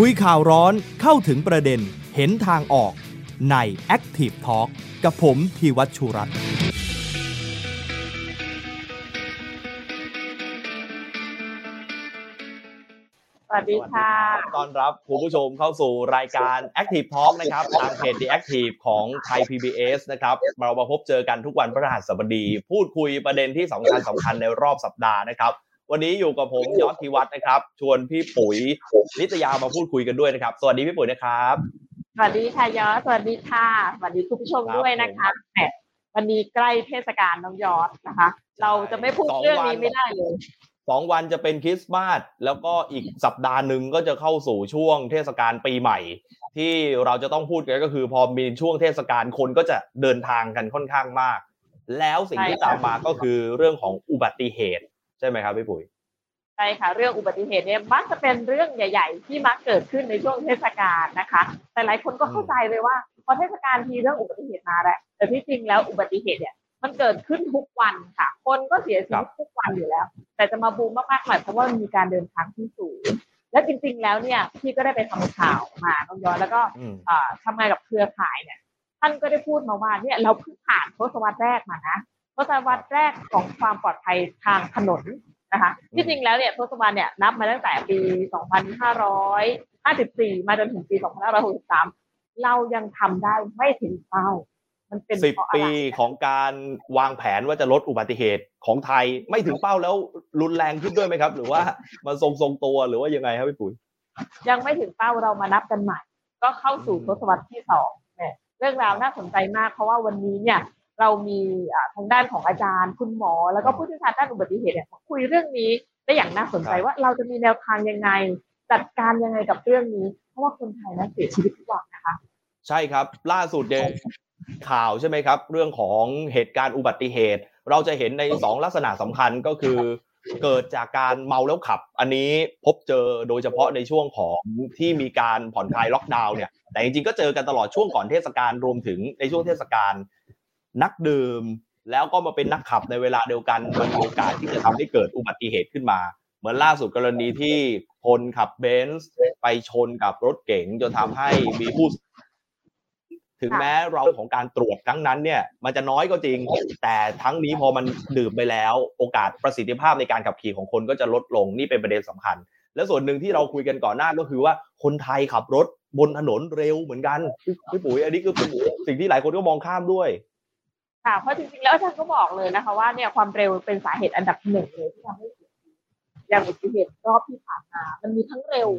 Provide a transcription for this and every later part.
คุยข่าวร้อนเข้าถึงประเด็นเห็นทางออกใน Active Talk กับผมธีวัชชุรัตน์สวัสดีค่ะต้อนรับคุณผู้ชมเข้าสู่รายการ Active Talk นะครับทางเพจ The Active ของไทย PBS นะครับเรามาพบเจอกันทุกวันพฤหัสบดี พูดคุยประเด็นที่สำคัญสำคัญในรอบสัปดาห์นะครับ วันนี้อยู่กับผมยอดธีวัฒน์นะครับ ชวนพี่ปุ๋ยนิตยามาพูดคุยกันด้วยนะครับ สวัสดีพี่ปุ๋ยนะครับ สวัสดีค่ะยอดสวัสดีค่ะสวัสดีคุณผู้ชมครับด้วยนะคะแหมวันนี้ใกล้เทศกาลน้องยอดนะคะ เราจะไม่พูดสองเรื่องวันนี้ไม่ได้เลยสองวันจะเป็นคริสต์มาสแล้วก็อีกสัปดาห์หนึ่งก็จะเข้าสู่ช่วงเทศกาลปีใหม่ ที่เราจะต้องพูดกันก็คือพอมีช่วงเทศกาลคนก็จะเดินทางกันค่อนข้างมาก แล้วสิ่งที่ใช่ค่ะตามมาก็คือเรื่องของอุบัติเหตุ ใช่ไหมครับพี่ปุ๋ยใช่ค่ะ เรื่องอุบัติเหตุเนี่ยมักจะเป็นเรื่องใหญ่ ๆ ที่มักเกิดขึ้นในช่วงเทศกาลนะคะ แต่หลายคนก็เข้าใจเลยว่าพอเทศกาลทีเรื่องอุบัติเหตุมาแหละแต่ที่จริงแล้วอุบัติเหตุเนี่ยมันเกิดขึ้นทุกวันค่ะ คนก็เสียชีวิตทุกวันอยู่แล้ว แต่จะมาบูมมากๆหน่อยเพราะว่ามันมีการเดินทางที่สูงและจริง ๆ แล้วเนี่ยพี่ก็ได้ไปทำข่าวมาน้องย้อนแล้วก็อืมเอ่อทำงานกับเครือข่ายเนี่ย ท่านก็ได้พูดมาว่าเนี่ยเราเพิ่งผ่านทศวรรษแรกมานะ ทศวรรษแรกของความปลอดภัยทางถนนนะคะอืมที่จริงแล้วเนี่ยทศวรรษเนี่ยนับมาตั้งแต่ปี 2554 มาจนถึงปี 2563 เรายังทำได้ไม่ถึงเป้ามันเป็นสิบเพราะอะปีไรของการวางแผนว่าจะลดอุบัติเหตุของไทยไม่ถึงเป้าแล้วรุนแรงขึ้นด้วยไหมครับ หรือว่ามันทรงทรงๆตัวหรือว่ายังไงครับพี่ปุ๋ยยังไม่ถึงเป้าเรามานับกันใหม่ ก็เข้าสู่อืมทศวรรษที่สองเนี่ยเรื่องราวน่าสนใจมากเพราะว่าวันนี้เนี่ย เรามีอ่าทางด้านของอาจารย์ คุณหมอ แล้วก็ผู้เชี่ยวชาญด้านอุบัติเหตุเนี่ยมาคุยเรื่องนี้ได้อย่างน่าสนใจว่าเราจะมีแนวทางยังไง จัดการยังไงกับเรื่องนี้ เพราะว่าคนไทยนั้นเสียชีวิตทุกวันนะคะ ใช่ครับ ล่าสุดเนี่ยข่าวใช่ไหมครับ เรื่องของเหตุการณ์อุบัติเหตุ เราจะเห็นในสองลักษณะสำคัญก็คือ เกิดจากการเมาแล้วขับ อันนี้พบเจอโดยเฉพาะในช่วงของที่มีการผ่อนคลายล็อกดาวน์เนี่ยแต่จริงๆก็เจอกันตลอดช่วงก่อนเทศกาลรวมถึงในช่วงเทศกาล นักดื่มแล้วก็มาเป็นนักขับในเวลาเดียวกันมันมีโอกาสที่จะทำให้เกิดอุบัติเหตุขึ้นมา เหมือนล่าสุดกรณีที่คนขับเบนซ์ไปชนกับรถเก๋งจนทำให้มีผู้ถึงแม้เราของการตรวจครั้งนั้นเนี่ย มันจะน้อยก็จริง แต่ทั้งนี้พอมันดื่มไปแล้ว โอกาสประสิทธิภาพในการขับขี่ของคนก็จะลดลงนี่เป็นประเด็นสำคัญ และส่วนหนึ่งที่เราคุยกันก่อนหน้าก็คือว่าคนไทยขับรถบนถนนเร็วเหมือนกันพี่ปุ๋ยอันนี้คือเป็นสิ่งที่หลายคนก็มองข้ามด้วย ค่ะเพราะจริงๆแล้วอาจารย์ก็บอกเลยนะคะ ว่าเนี่ยความเร็วเป็นสาเหตุอันดับหนึ่งเลยที่ทำให้เสียชีวิตอย่างอุบัติเหตุรอบที่ผ่านมา มันมีทั้งเร็ว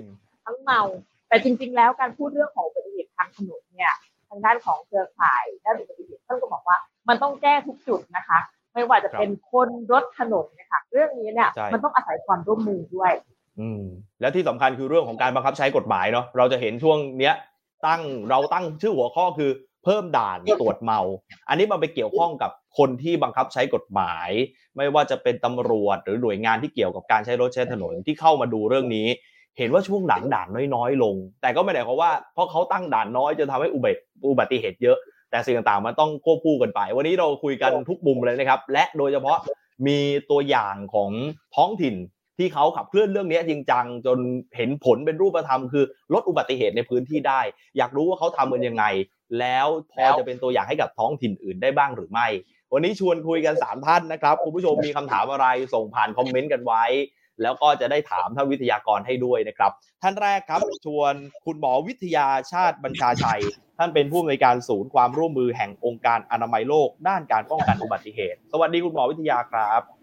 ทั้งเมา แต่จริง ๆ แล้วการพูดเรื่องของอุบัติเหตุทางถนนเนี่ย ทางด้านของเครือข่ายด้านอุบัติเหตุท่านก็บอกว่า มันต้องแก้ทุกจุดนะคะ ไม่ว่าจะเป็นคนรถถนนเนะคะเรื่องนี้เนี่ยใช่มันต้องอาศัยความร่วมมือด้วย อืมแล้วที่สำคัญคือเรื่องของการบังคับใช้กฎหมายเนาะเราจะเห็นช่วงเนี้ยตั้งเราตั้งชื่อหัวข้อคือ เพิ่มด่านตรวจเมา อันนี้มันไปเกี่ยวข้องกับคนที่บังคับใช้กฎหมาย ไม่ว่าจะเป็นตำรวจหรือหน่วยงานที่เกี่ยวกับการใช้รถใช้ถนนที่เข้ามาดูเรื่องนี้ เห็นว่าช่วงหลังด่านน้อยๆ ลง แต่ก็ไม่ได้ความว่าเพราะเขาตั้งด่านน้อยจะทำให้อุบัติอุบัติเหตุเยอะ แต่สิ่งต่างๆมันต้องควบคู่กันไป วันนี้เราคุยกันทุกมุมเลยนะครับ และโดยเฉพาะมีตัวอย่างของท้องถิ่นที่เขาขับเคลื่อนเรื่องนี้จริงจังจนเห็นผลเป็นรูปธรรมคือลดอุบัติเหตุในพื้นที่ได้ อยากรู้ว่าเขาทำกันยังไง แล้วพอจะเป็นตัวอย่างให้กับท้องถิ่นอื่นได้บ้างหรือไม่ วันนี้ชวนคุยกัน 3 ท่านนะครับ คุณผู้ชมมีคำถามอะไรส่งผ่านคอมเมนต์กันไว้ แล้วก็จะได้ถามท่านวิทยากรให้ด้วยนะครับ ท่านแรกครับ ชวนคุณหมอวิทยาชาติบัญชาชัย ท่านเป็นผู้อำนวยการศูนย์ความร่วมมือแห่งองค์การอนามัยโลก ด้านการป้องกันอุบัติเหตุ สวัสดีคุณหมอวิทยาครับ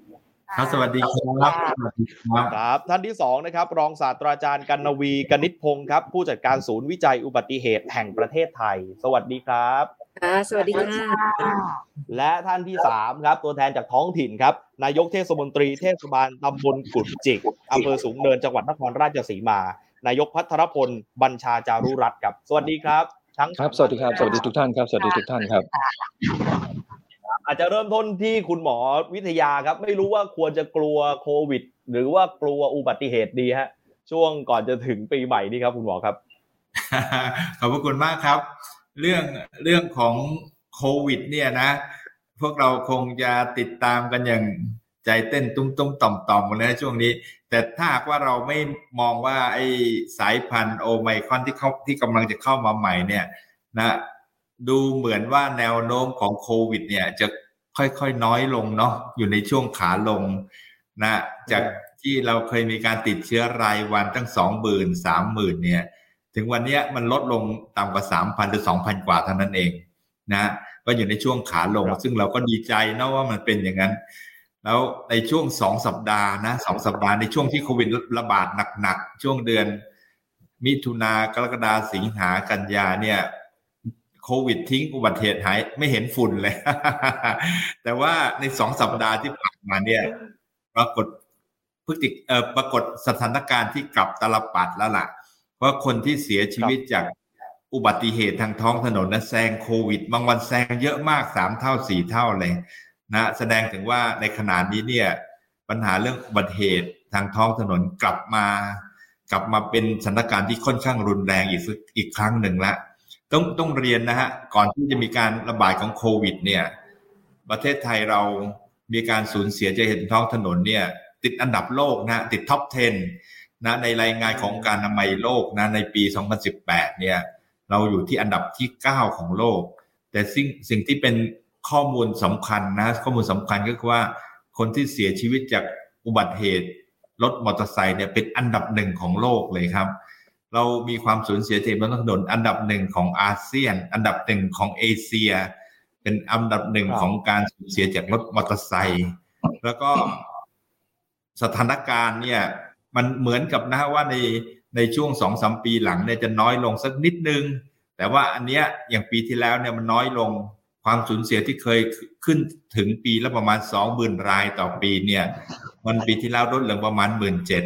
ครับสวัสดีครับสวัสดีครับครับ ท่านที่สองนะครับ รองศาสตราจารย์กันนวีกนิษฐ์พงศ์ครับ ผู้จัดการศูนย์วิจัยอุบัติเหตุแห่งประเทศไทย สวัสดีครับค่ะสวัสดีค่ะและท่านที่สามครับ ตัวแทนจากท้องถิ่นครับ นายกเทศมนตรีเทศบาลตำบลกุดจิกอำเภอสูงเนินจังหวัดนครราชสีมา นายกพัทรพลบัญชาจารุรัตน์ครับ สวัสดีครับทั้งครับ สวัสดีครับ สวัสดีทุกท่านครับ สวัสดีทุกท่านครับ อาจจะเริ่มต้นที่คุณหมอวิทยาครับ ไม่รู้ว่าควรจะกลัวโควิด หรือว่ากลัวอุบัติเหตุดีฮะ ช่วงก่อนจะถึงปีใหม่นี่ครับ คุณหมอครับ ขอบพระคุณมากครับ เรื่องเรื่องของโควิด เนี่ยนะ พวกเราคงจะติดตามกันอย่างใจเต้นตุ้มตุ้มต่อมต่อมกันเลยช่วงนี้ แต่ถ้าหากว่าเราไม่มองว่าไอ้สายพันธุ์โอไมคอนที่เขาที่กำลังจะเข้ามาใหม่เนี่ยนะ ดูเหมือนว่าแนวโน้มของโควิด เนี่ยจะค่อยๆน้อยลงเนาะอยู่ในช่วงขาลงนะจากที่เราเคยมีการติดเชื้อรายวันตั้งสองหมื่นสามหมื่นเนี่ย ถึงวันนี้มันลดลงต่ำกว่าสามพันหรือสองพันกว่าเท่านั้นเองนะก็อยู่ในช่วงขาลง ซึ่งเราก็ดีใจนะว่ามันเป็นอย่างนั้น แล้วในช่วงสองสัปดาห์นะสองสัปดาห์ในช่วงที่โควิดระบาดหนักๆช่วงเดือน มิถุนากรกฎาสิงหากันยาเนี่ย โควิดทิ้งอุบัติเหตุหายไม่เห็นฝุ่นเลย แต่ว่าในสองสัปดาห์ที่ผ่านมาเนี่ย ปรากฏพฤติเอ่อปรากฏสถานการณ์ที่กลับตลปัดแล้วล่ะ เพราะคนที่เสียชีวิตจากอุบัติเหตุทางท้องถนนนะแซงโควิด บางวันแซงเยอะมากสามเท่าสี่เท่าเลยนะแสดงถึงว่าในขณะนี้เนี่ย ปัญหาเรื่องอุบัติเหตุทางท้องถนนกลับมา กลับมาเป็นสถานการณ์ที่ค่อนข้างรุนแรงอีกอีกครั้งหนึ่งละ ต้องต้องเรียนนะฮะก่อนที่จะมีการระบาดของโควิด เนี่ย ประเทศไทยเรามีการสูญเสียจะเห็นท้องถนนเนี่ย ติดอันดับโลกนะติดท็อป 10 นะในรายงานของการนามัยโลกนะในปี 2018 เนี่ย เราอยู่ที่อันดับที่ 9 ของโลก แต่สิ่งสิ่งที่เป็นข้อมูลสำคัญนะข้อมูลสำคัญก็คือว่าคนที่เสียชีวิตจากอุบัติเหตุรถมอเตอร์ไซค์เนี่ยเป็นอันดับหนึ่งของโลกเลยครับ เรามีความสูญเสียเทบนถนนอันดับหนึ่งของอาเซียน อันดับหนึ่งของเอเชีย เป็นอันดับหนึ่งของการสูญเสียจากรถมอเตอร์ไซค์แล้วก็สถานการณ์เนี่ย มันเหมือนกับนะว่าในในช่วงสองสมปีหลังเนี่ยจะน้อยลงสักนิดนึง แต่ว่าอันเนี้ยอย่างปีที่แล้วเนี่ยมันน้อยลงความสูญเสียที่เคยขึ้นถึงปีละประมาณสองหมื่นรายต่อปีเนี่ย มันปีที่แล้วลดลงประมาณหมื่นเจ็ด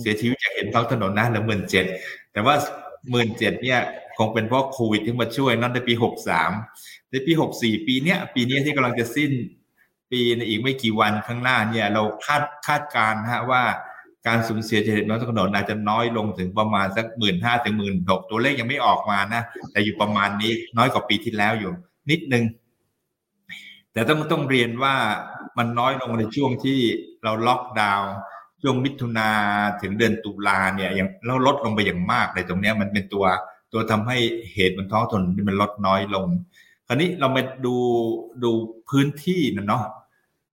เสียชีวิตจากเห็นท้องถนนนะเหลือหมื่นเจ็ดแต่ว่าหมื่นเจ็ดเนี่ยคงเป็นเพราะโควิดที่มาช่วยนั่นในปีหกสามในปีหกสี่ปีเนี้ยปีนี้ที่กำลังจะสิ้น ปีในอีกไม่กี่วันข้างหน้าเนี่ย เราคาดคาดการฮะว่าการสูญเสียจากเหตุน้องถนนอาจจะน้อยลงถึงประมาณสักหมื่นห้าถึงหมื่นหกตัวเลขยังไม่ออกมานะแต่อยู่ประมาณนี้น้อยกว่าปีที่แล้วอยู่ นิดนึง แต่ต้องต้องเรียนว่ามันน้อยลงในช่วงที่เราล็อกดาวน์ ช่วงมิถุนาถึงเดือนตุลาเนี่ยยังเราลดลงไปอย่างมากเลยตรงนี้มันเป็นตัวตัวทำให้เหตุบนท้องถนนมันลดน้อยลง คราวนี้เรามาดูดูพื้นที่นะเนาะ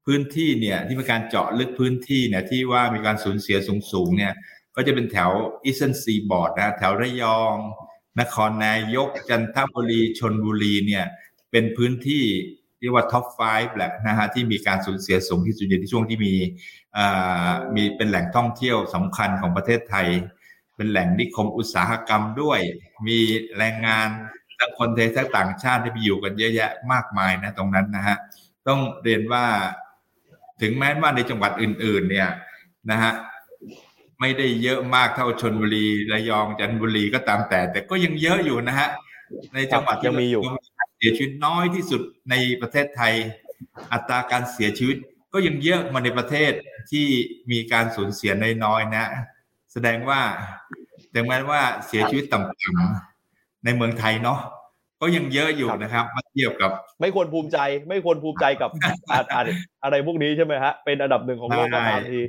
พื้นที่เนี่ยที่มีการเจาะลึกพื้นที่เนี่ยที่ว่ามีการสูญเสียสูงๆเนี่ยก็จะเป็นแถวอีสเทนซีบอร์ดนะแถวระยอง นครนายกจันทบุรีชนบุรีเนี่ยเป็นพื้นที่เรียกว่าท็อป5แหละนะฮะที่มีการสูญเสียสูงที่สุดในช่วงที่มี มีเป็นแหล่งท่องเที่ยวสำคัญของประเทศไทย เป็นแหล่งนิคมอุตสาหกรรมด้วย มีแรงงานทั้งคนไทยทั้งต่างชาติที่ไปอยู่กันเยอะแยะมากมายนะตรงนั้นนะฮะต้องเรียนว่าถึงแม้ว่าในจังหวัดอื่น ๆ เนี่ยนะฮะไม่ได้เยอะมากเท่าชนบุรีระยองจันทบุรีก็ตามแต่ แต่ก็ยังเยอะอยู่นะฮะในจังหวัดยังมีอยู่เสียชีวิตน้อยที่สุดในประเทศไทย อัตราการเสียชีวิต ก็ยังเยอะมาในประเทศที่มีการสูญเสียน้อยๆนะ แสดงว่าถึงแม้ว่าเสียชีวิตต่ำๆในเมืองไทยเนาะก็ยังเยอะอยู่นะครับมาเทียบกับ ไม่ควรภูมิใจ ไม่ควรภูมิใจกับอะไรพวกนี้ใช่ไหมฮะเป็นอันดับหนึ่งของโลกมาที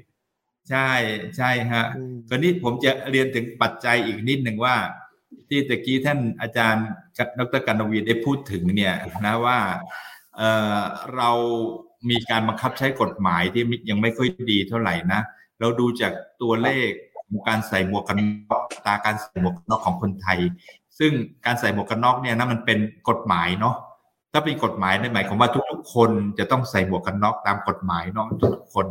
ใช่ใช่ฮะก็นี้ผมจะเรียนถึงปัจจัยอีกนิดหนึ่งว่า ที่ตะกี้ท่านอาจารย์ดรกันวีได้พูดถึงเนี่ยนะว่าเออเรา มีการบังคับใช้กฎหมายที่ยังไม่ค่อยดีเท่าไหร่นะ เราดูจากตัวเลขของการใส่หมวกกันน็อกตาการใส่หมวกกันน็อกของคนไทย ซึ่งการใส่หมวกกันน็อกเนี่ยนะมันเป็นกฎหมายเนาะถ้าเป็นกฎหมายในหมายความว่าทุกๆคนจะต้องใส่หมวกกันน็อกตามกฎหมายเนาะทุกคน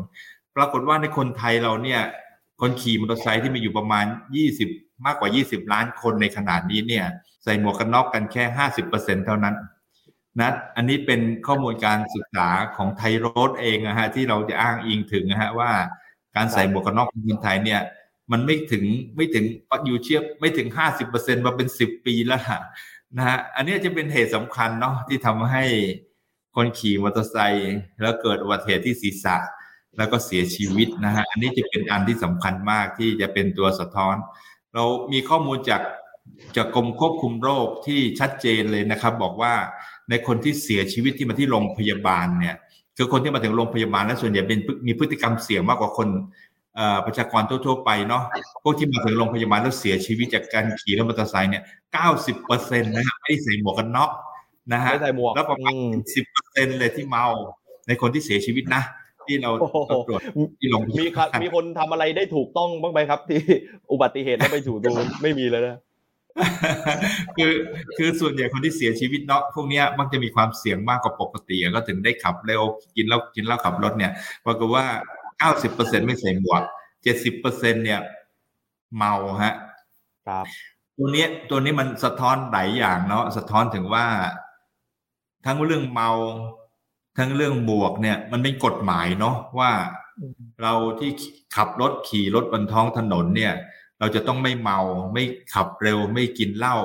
ปรากฏว่าในคนไทยเราเนี่ยคนขี่มอเตอร์ไซค์ที่มีอยู่ประมาณ 20 มากกว่า 20 ล้านคนในขนาดนี้เนี่ย ใส่หมวกกันน็อกกันแค่ 50%เท่านั้น นะอันนี้เป็นข้อมูลการศึกษาของไทยโรดเองนะฮะที่เราจะอ้างอิงถึงนะฮะว่าการใส่หมวกกันน็อกของคนไทยเนี่ย มันไม่ถึงไม่ถึงปักยูเชียบไม่ถึงห้าสิบเปอร์เซ็นมาเป็นสิบปีแล้วนะฮะอันนี้จะเป็นเหตุสำคัญเนาะที่ทำให้คนขี่มอเตอร์ไซค์แล้วเกิดอุบัติเหตุที่ศีรษะ แล้วก็เสียชีวิตนะฮะอันนี้จะเป็นอันที่สำคัญมากที่จะเป็นตัวสะท้อน เรามีข้อมูลจากจากกรมควบคุมโรคที่ชัดเจนเลยนะครับ บอกว่า ในคนที่เสียชีวิตที่มาที่โรงพยาบาลเนี่ยคือคนที่มาถึงโรงพยาบาลแล้วส่วนใหญ่เป็นมีพฤติกรรมเสี่ยงมากกว่าคนประชากรทั่วๆไปเนาะพวกที่มาถึงโรงพยาบาลแล้วเสียชีวิตจากการขี่รถมอเตอร์ไซค์เนี่ยเก้าสิบเปอร์เซ็นต์นะครับไม่ได้ใส่หมวกกันน็อกนะฮะไม่ใส่หมวกแล้วประมาณสิบเปอร์เซ็นต์เลยที่เมาในคนที่เสียชีวิตนะที่เราตรวจที่โรงพยาบาลมีครับมีคนทำอะไรได้ถูกต้องบ้างไหมครับ ที่อุบัติเหตุแล้วไปถูกดูไม่มีเลยนะ คือคือส่วนใหญ่คนที่เสียชีวิตเนาะพวกนี้มักจะมีความเสี่ยงมากกว่าปกติก็ถึงได้ขับเร็วกินแล้วกินแล้วขับรถเนี่ยปรากฏว่าเก้าสิบเปอร์เซ็นไม่ใส่หมวกเจ็ดสิบเปอร์เซ็นเนี่ย เมาฮะ ครับ ตัวนี้ตัวนี้มันสะท้อนหลายอย่างเนาะสะท้อนถึงว่า ทั้งเรื่องเมา ทั้งเรื่องบวกเนี่ย มันเป็นกฎหมายเนาะว่าเราที่ขับรถขี่รถบนท้องถนนเนี่ย เราจะต้องไม่เมาไม่ขับเร็วไม่กินเหล้า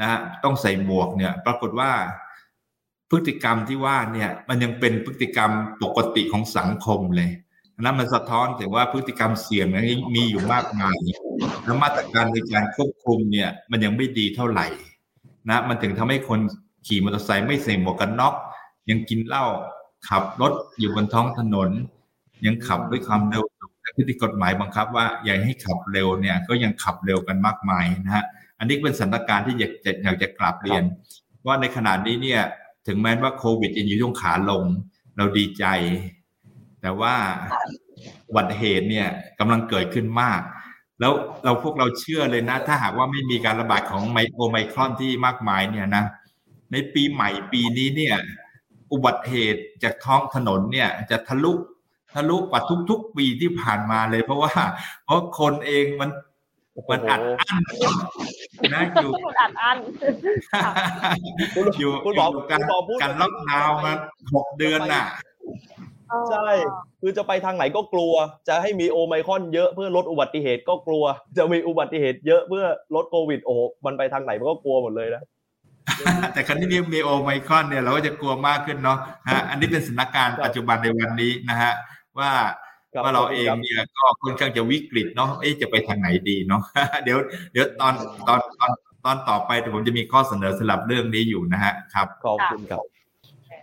นะฮะต้องใส่หมวกเนี่ย ปรากฏว่าพฤติกรรมที่ว่าเนี่ย มันยังเป็นพฤติกรรมปกติของสังคมเลยนั้นมันสะท้อนถึงว่าพฤติกรรมเสี่ยงนั้นมีอยู่มากมายและมาตรการในการควบคุมเนี่ย มันยังไม่ดีเท่าไหร่นะมันถึงทำให้คนขี่มอเตอร์ไซค์ไม่ใส่หมวกกันน็อกยังกินเหล้าขับรถอยู่บนท้องถนน ยังขับด้วยความเร็ว พฤติกฎหมายบังคับว่าอย่าให้ขับเร็วเนี่ยก็ยังขับเร็วกันมากมายนะฮะอันนี้เป็นสถานการณ์ที่อยากจะอยากจะกลับเรียน ว่าในขณะนี้เนี่ยถึงแม้ว่าโควิดยังอยู่ช่วงขาลง เราดีใจ แต่ว่าวัตเหตุเนี่ยกำลังเกิดขึ้นมาก แล้วเราพวกเราเชื่อเลยนะ ถ้าหากว่าไม่มีการระบาดของไมโอไมครอนที่มากมายเนี่ยนะในปีใหม่ปีนี้เนี่ย อุบัติเหตุจากท้องถนนเนี่ย จะทะลุ ทะลุกว่าทุก ๆ ปีที่ผ่านมาเลย เพราะว่า เพราะคนเองมันมันอัดอั้นนะอยู่อัดอั้นอยู่อยู่การการล็อกดาวน์มาหกเดือนน่ะใช่ คือจะไปทางไหนก็กลัว จะให้มีโอไมคอนเยอะเพื่อลดอุบัติเหตุก็กลัว จะมีอุบัติเหตุเยอะเพื่อลดโควิดโอ้มันไปทางไหนมันก็กลัวหมดเลยนะแต่ครั้นี้มีโอไมคอนเนี่ยเราก็จะกลัวมากขึ้นเนาะฮะอันนี้เป็นสถานการณ์ปัจจุบันในวันนี้นะฮะ ว่าว่าเราเองเนี่ยก็ค่อนข้างจะวิกฤตเนาะเอ๊จะไปทางไหนดีเนาะเดี๋ยวเดี๋ยวตอนตอนตอนตอนต่อไปผมจะมีข้อเสนอสำหรับเรื่องนี้อยู่นะฮะครับขอบคุณครับ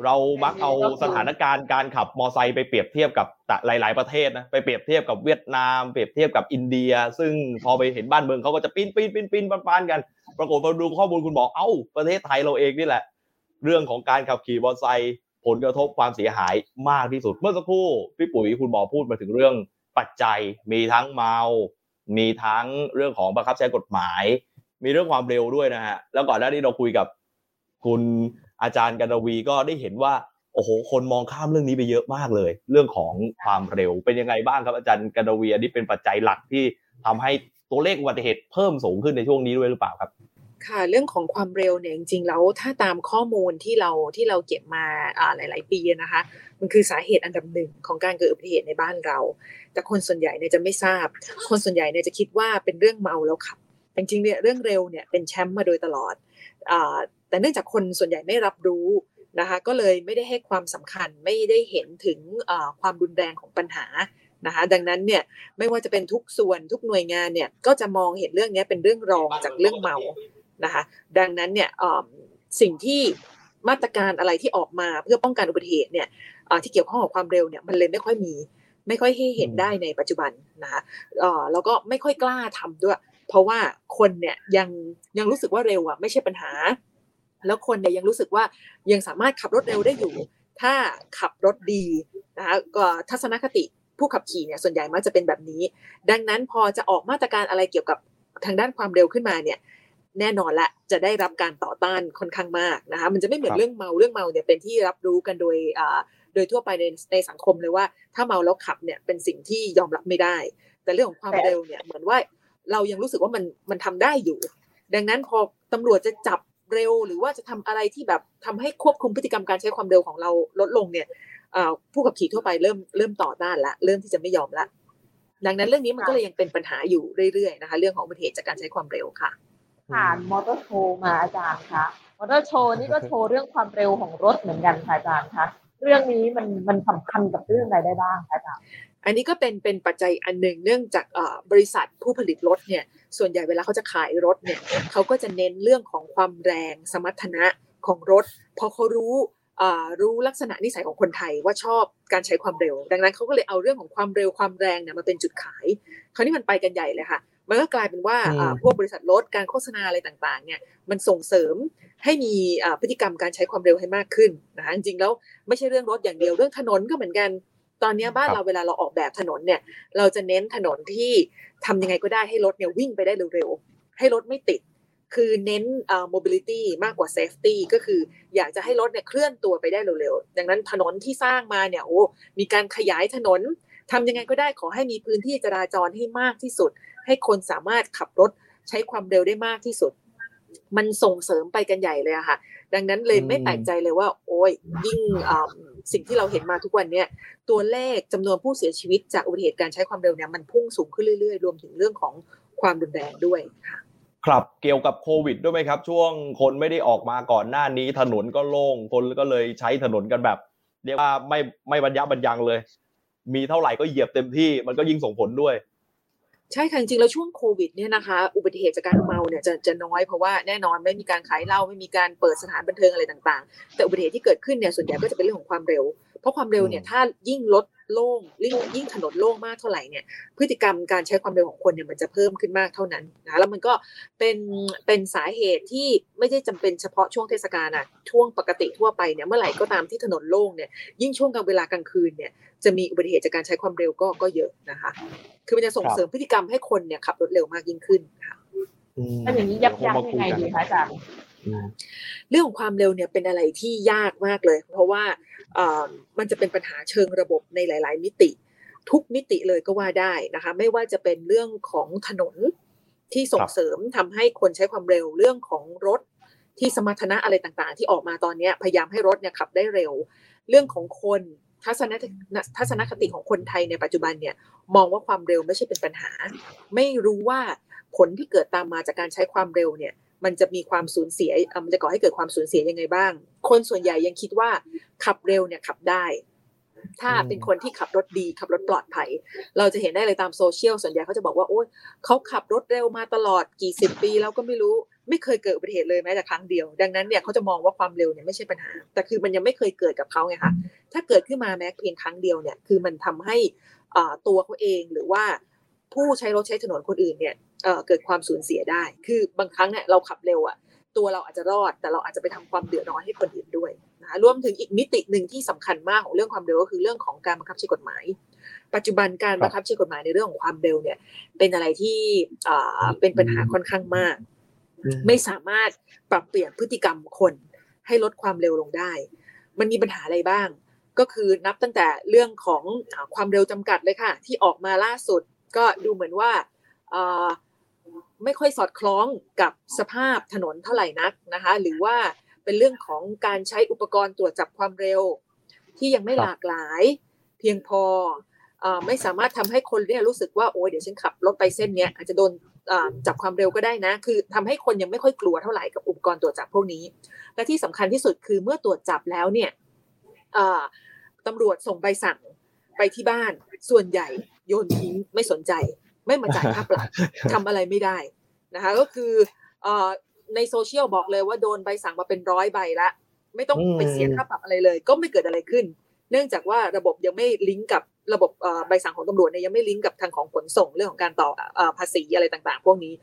เรามักเอาสถานการณ์การขับมอไซค์ไปเปรียบเทียบกับหลาย ๆประเทศนะไปเปรียบเทียบกับเวียดนาม เปรียบเทียบกับอินเดีย ซึ่งพอไปเห็นบ้านเมืองเขาก็จะปิ้นปิ้นปิ้นปิ้นปานกัน ปรากฏพอดูข้อมูลคุณบอกเอ้าประเทศไทยเราเองนี่แหละ เรื่องของการขับขี่มอเตอร์ไซค์ ผลกระทบความเสียหายมากที่สุด เมื่อสักครู่พี่ปุ๋ยคุณหมอพูดมาถึงเรื่องปัจจัย มีทั้งเมา มีทั้งเรื่องของบังคับใช้กฎหมาย มีเรื่องความเร็วด้วยนะฮะแล้วก่อนหน้านี้เราคุยกับคุณอาจารย์กันวีก็ได้เห็นว่าโอ้โห คนมองข้ามเรื่องนี้ไปเยอะมากเลย เรื่องของความเร็วเป็นยังไงบ้างครับอาจารย์กันวีอันนี้เป็นปัจจัยหลักที่ทำให้ตัวเลขอุบัติเหตุเพิ่มสูงขึ้นในช่วงนี้ด้วยหรือเปล่าครับ ค่ะเรื่องของความเร็วเนี่ยจริงๆแล้วถ้าตามข้อมูลที่เราที่เราเก็บมาหลาย ๆ ปีนะคะมันคือสาเหตุอันดับหนึ่งของการเกิดอุบัติเหตุในบ้านเรา แต่คนส่วนใหญ่เนี่ยจะไม่ทราบ คนส่วนใหญ่เนี่ยจะคิดว่าเป็นเรื่องเมาแล้วขับจริงๆเนี่ยเรื่องเร็วเนี่ยเป็นแชมป์มาโดยตลอดแต่เนื่องจากคนส่วนใหญ่ไม่รับรู้นะคะก็เลยไม่ได้ให้ความสำคัญไม่ได้เห็นถึงความรุนแรงของปัญหานะคะดังนั้นเนี่ยไม่ว่าจะเป็นทุกส่วนทุกหน่วยงานเนี่ยก็จะมองเห็นเรื่องนี้เป็นเรื่องรองจากเรื่องเมา นะคะดังนั้นเนี่ยสิ่งที่มาตรการอะไรที่ออกมาเพื่อป้องกันอุบัติเหตุเนี่ยที่เกี่ยวข้องกับความเร็วเนี่ยมันเลยไม่ค่อยมี ไม่ค่อยให้เห็นได้ในปัจจุบันนะคะแล้วก็ไม่ค่อยกล้าทำด้วย เพราะว่าคนเนี่ยยังยังรู้สึกว่าเร็วอะไม่ใช่ปัญหา แล้วคนเนี่ยยังรู้สึกว่ายังสามารถขับรถเร็วได้อยู่ ถ้าขับรถดีนะคะก็ทัศนคติผู้ขับขี่เนี่ยส่วนใหญ่มักจะเป็นแบบนี้ ดังนั้นพอจะออกมาตรการอะไรเกี่ยวกับทางด้านความเร็วขึ้นมาเนี่ย แน่นอนละจะได้รับการต่อต้านค่อนข้างมากนะคะมันจะไม่เหมือนเรื่องเมาเรื่องเมาเนี่ยเป็นที่รับรู้กันโดยโดยทั่วไปในในสังคมเลยว่า ถ้าเมาแล้วขับเนี่ยเป็นสิ่งที่ยอมรับไม่ได้ แต่เรื่องของความเร็วเนี่ยเหมือนว่าเรายังรู้สึกว่ามันมันทำได้อยู่ ดังนั้นพอตำรวจจะจับเร็วหรือว่าจะทำอะไรที่แบบทำให้ควบคุมพฤติกรรมการใช้ความเร็วของเราลดลงเนี่ยผู้ขับขี่ทั่วไปเริ่มเริ่มต่อต้านละเริ่มที่จะไม่ยอมละดังนั้นเรื่องนี้มันก็เลยยังเป็นปัญหาอยู่เรื่อยๆนะคะ เรื่องของอุบัติเหตุจากการใช้ความเร็วค่ะ ผ่านมอเตอร์โชว์มาอาจารย์คะมอเตอร์โชว์นี่ก็โชว์เรื่องความเร็วของรถเหมือนกันค่ะอาจารย์คะเรื่องนี้มันมันสำคัญกับเรื่องอะไรได้บ้างคะอาจารย์อันนี้ก็เป็นเป็นปัจจัยอันหนึ่งเนื่องจากบริษัทผู้ผลิตรถเนี่ยส่วนใหญ่เวลาเขาจะขายรถเนี่ยเขาก็จะเน้นเรื่องของความแรงสมรรถนะของรถพอเขารู้รู้ลักษณะนิสัยของคนไทยว่าชอบการใช้ความเร็ว ดังนั้นเขาก็เลยเอาเรื่องของความเร็วความแรงเนี่ยมาเป็นจุดขาย คราวนี้มันไปกันใหญ่เลยค่ะ มันก็กลายเป็นว่าพวกบริษัทรถการโฆษณาอะไรต่างๆ เนี่ยมันส่งเสริมให้มีพฤติกรรมการใช้ความเร็วให้มากขึ้นนะคะจริงๆแล้วไม่ใช่เรื่องรถอย่างเดียวเรื่องถนนก็เหมือนกัน ตอนนี้บ้านเราเวลาเราออกแบบถนนเนี่ย เราจะเน้นถนนที่ทำยังไงก็ได้ให้รถเนี่ยวิ่งไปได้เร็วๆให้รถไม่ติด คือเน้น mobility มากกว่า safety ก็คืออยากจะให้รถเนี่ยเคลื่อนตัวไปได้เร็วๆดังนั้นถนนที่สร้างมาเนี่ยโอ้มีการขยายถนน ทำยังไงก็ได้ขอให้มีพื้นที่จราจรให้มากที่สุด ให้คนสามารถขับรถใช้ความเร็วได้มากที่สุด มันส่งเสริมไปกันใหญ่เลยอะค่ะ ดังนั้นเลยไม่แปลกใจเลยว่า โอ้ยยิ่งสิ่งที่เราเห็นมาทุกวันเนี่ยตัวเลขจำนวนผู้เสียชีวิตจากอุบัติเหตุการใช้ความเร็วเนี่ยมันพุ่งสูงขึ้นเรื่อยๆ รวมถึงเรื่องของความรุนแรงด้วยค่ะครับเกี่ยวกับโควิดด้วยไหมครับ ช่วงคนไม่ได้ออกมาก่อนหน้านี้ถนนก็โล่งคนก็เลยใช้ถนนกันแบบ เรียกว่าไม่ไม่บรรยะบรรยังเลย มีเท่าไหร่ก็เหยียบเต็มที่มันก็ยิ่งส่งผลด้วย ใช่ค่ะจริงๆแล้วช่วงโควิดเนี่ยนะคะ อุบัติเหตุจากการเมาเนี่ยจะจะน้อยเพราะว่าแน่นอนไม่มีการขายเหล้าไม่มีการเปิดสถานบันเทิงอะไรต่างๆ แต่อุบัติเหตุที่เกิดขึ้นเนี่ยส่วนใหญ่ก็จะเป็นเรื่องของความเร็ว เพราะความเร็วเนี่ยถ้ายิ่งลดโล่งยิ่งยิ่งถนนโล่งมากเท่าไหร่เนี่ยพฤติกรรมการใช้ความเร็วของคนเนี่ยมันจะเพิ่มขึ้นมากเท่านั้นนะแล้วมันก็เป็นเป็นสาเหตุที่ไม่ได้จำเป็นเฉพาะช่วงเทศกาลอะช่วงปกติทั่วไปเนี่ยเมื่อไหร่ก็ตามที่ถนนโล่งเนี่ยยิ่งช่วงกลางเวลากลางคืนเนี่ยจะมีอุบัติเหตุจากการใช้ความเร็วก็ก็เยอะนะคะ คือมันจะส่งเสริมพฤติกรรมให้คนเนี่ยขับรถเร็วมากยิ่งขึ้นค่ะอันอย่างนี้ยับยั้งยังไงดีคะอาจารย์เรื่องของความเร็วเนี่ยเป็นอะไรที่ยากมากเลย เพราะว่า มันจะเป็นปัญหาเชิงระบบในหลาย ๆ มิติ ทุกมิติเลยก็ว่าได้นะคะไม่ว่าจะเป็นเรื่องของถนนที่ส่งเสริมทำให้คนใช้ความเร็วเรื่องของรถที่สมรรถนะอะไรต่างๆ ที่ออกมาตอนนี้พยายามให้รถเนี่ยขับได้เร็ว เรื่องของคนทัศนทัศนคติของคนไทยในปัจจุบันเนี่ยมองว่าความเร็วไม่ใช่เป็นปัญหา ไม่รู้ว่าผลที่เกิดตามมาจากการใช้ความเร็วเนี่ย มันจะมีความสูญเสียมันจะก่อให้เกิดความสูญเสียยังไงบ้าง คนส่วนใหญ่ยังคิดว่าขับเร็วเนี่ยขับได้ ถ้าเป็นคนที่ขับรถดีขับรถปลอดภัย เราจะเห็นได้เลยตามโซเชียลส่วนใหญ่เขาจะบอกว่าโอ้ยเขาขับรถเร็วมาตลอดกี่สิบปีแล้วก็ไม่รู้ไม่เคยเกิดอุบัติเหตุเลยแม้แต่ครั้งเดียว ดังนั้นเนี่ยเขาจะมองว่าความเร็วเนี่ยไม่ใช่ปัญหา แต่คือมันยังไม่เคยเกิดกับเขาไงคะถ้าเกิดขึ้นมาแม้เพียงครั้งเดียวเนี่ยคือมันทำให้ตัวเขาเองหรือว่าผู้ใช้รถใช้ถนนคนอื่นเนี่ย เกิดความสูญเสียได้ คือบางครั้งเนี่ยเราขับเร็วอะตัวเราอาจจะรอด แต่เราอาจจะไปทำความเดือดร้อนให้คนอื่นด้วยนะคะรวมถึงอีกมิติหนึ่งที่สำคัญมากของเรื่องความเร็วก็คือเรื่องของการบังคับใช้กฎหมาย ปัจจุบันการบังคับใช้กฎหมายในเรื่องของความเร็วเนี่ย เป็นอะไรที่เป็นปัญหาค่อนข้างมาก ไม่สามารถปรับเปลี่ยนพฤติกรรมคนให้ลดความเร็วลงได้ มันมีปัญหาอะไรบ้าง ก็คือนับตั้งแต่เรื่องของความเร็วจำกัดเลยค่ะ ที่ออกมาล่าสุดก็ดูเหมือนว่า ไม่ค่อยสอดคล้องกับสภาพถนนเท่าไหร่นักนะคะ หรือว่าเป็นเรื่องของการใช้อุปกรณ์ตรวจจับความเร็ว ที่ยังไม่หลากหลาย เพียงพอไม่สามารถทำให้คนเนี่ยรู้สึกว่าโอ้ยเดี๋ยวฉันขับรถไปเส้นเนี้ยอาจจะโดนจับความเร็วก็ได้นะ คือทำให้คนยังไม่ค่อยกลัวเท่าไหร่กับอุปกรณ์ตรวจจับพวกนี้ และที่สำคัญที่สุดคือเมื่อตรวจจับแล้วเนี่ยตำรวจส่งใบสั่งไปที่บ้านส่วนใหญ่โยนทิ้งไม่สนใจ ไม่มาจ่ายค่าปรับทำอะไรไม่ได้นะคะก็คือในโซเชียลบอกเลยว่าโดนใบสั่งมาเป็นร้อยใบละไม่ต้องไปเสียค่าปรับอะไรเลย ก็ไม่เกิดอะไรขึ้น เนื่องจากว่าระบบยังไม่ลิงก์กับระบบใบสั่งของตำรวจเนี่ยยังไม่ลิงก์กับทางของขนส่งเรื่องของการต่อภาษีอะไรต่างๆ พวกนี้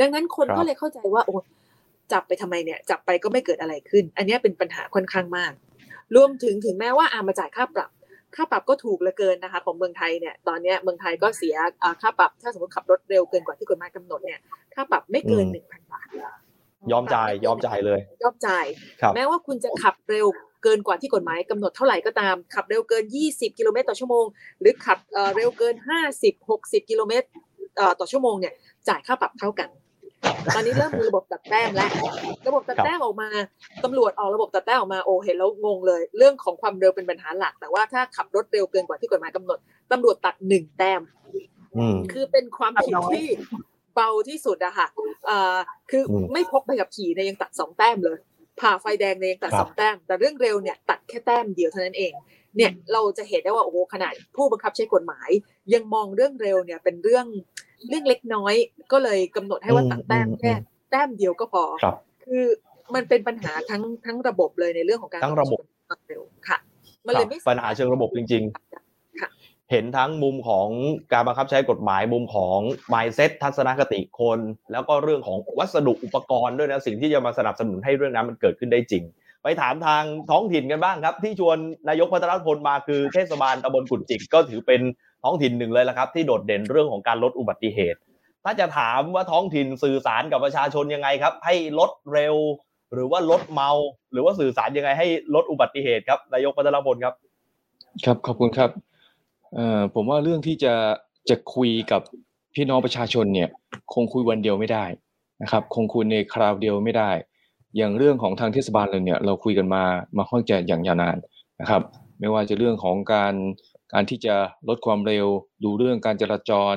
ดังนั้นคนก็เลยเข้าใจว่าโอ้จับไปทำไมเนี่ย จับไปก็ไม่เกิดอะไรขึ้น อันนี้เป็นปัญหาค่อนข้างมาก รวมถึงถึงแม้ว่าอามาจ่ายค่าปรับ ค่าปรับก็ถูกเหลือเกินนะคะของเมืองไทยเนี่ยตอนนี้เมืองไทยก็เสียค่าปรับถ้าสมมติขับรถเร็วเกินกว่าที่กฎหมายกำหนดเนี่ยค่าปรับไม่เกินหนึ่งพันบาทยอมจ่ายยอมจ่ายเลย ยอมจ่ายแม้ว่าคุณจะขับเร็วเกินกว่าที่กฎหมายกำหนดเท่าไหร่ก็ตาม ขับเร็วเกิน 20 กิโลเมตรต่อชั่วโมง หรือขับเร็วเกิน 50 60 กิโลเมตรต่อชั่วโมงเนี่ยจ่ายค่าปรับเท่ากัน ตอนนี้เริ่มมีระบบตัดแต้มแล้ว ระบบตัดแต้มออกมาตำรวจออกระบบตัดแต้มออกมาโอเห็นแล้วงงเลย เรื่องของความเร็วเป็นปัญหาหลัก แต่ว่าถ้าขับรถเร็วเกินกว่าที่กฎหมายกำหนดตำรวจตัดหนึ่งแต้มคือเป็นความผิดที่เบาที่สุดอะค่ะคือไม่พกใบขับขี่เนี่ยยังตัดสองแต้มเลยผ่าไฟแดงเนี่ยยังตัดสองแต้ม แต่เรื่องเร็วเนี่ยตัดแค่แต้มเดียวเท่านั้นเอง เนี่ยเราจะเห็นได้ว่าโอ้โหขนาดผู้บังคับใช้กฎหมาย ยังมองเรื่องเร็วเนี่ยเป็นเรื่องเรื่องเล็กน้อย ก็เลยกำหนดให้ว่าตัดแต้มแค่แต้มเดียวก็พอคือมันเป็นปัญหาทั้งทั้งระบบเลยในเรื่องของการทั้งระบบความเร็วค่ะมันเลยไม่ปัญหาเชิงระบบจริงค่ะๆเห็นทั้งมุมของการบังคับใช้กฎหมายมุมของ mindset ทัศนคติคน แล้วก็เรื่องของวัสดุอุปกรณ์ด้วยนะสิ่งที่จะมาสนับสนุนให้เรื่องนั้นมันเกิดขึ้นได้จริง ไปถามทางท้องถิ่นกันบ้างครับ ที่ชวนนายกพัฒนพลมาคือเทศบาลตำบลกุดจิกก็ถือเป็นท้องถิ่นหนึ่งเลยละครับ ที่โดดเด่นเรื่องของการลดอุบัติเหตุ ถ้าจะถามว่าท้องถิ่นสื่อสารกับประชาชนยังไงครับ ให้ลดเร็ว หรือว่าลดเมา หรือว่าสื่อสารยังไงให้ลดอุบัติเหตุครับนายกพัฒนพลครับ ครับขอบคุณครับเอ่อผมว่าเรื่องที่จะจะคุยกับพี่น้องประชาชนเนี่ย คงคุยวันเดียวไม่ได้นะครับ คงคุยในคราวเดียวไม่ได้ อย่างเรื่องของทางเทศบาลเลยเนี่ยเราคุยกันมามาค่อนจะอย่างยาวนานนะครับ ไม่ว่าจะเรื่องของการการที่จะลดความเร็ว ดูเรื่องการจราจร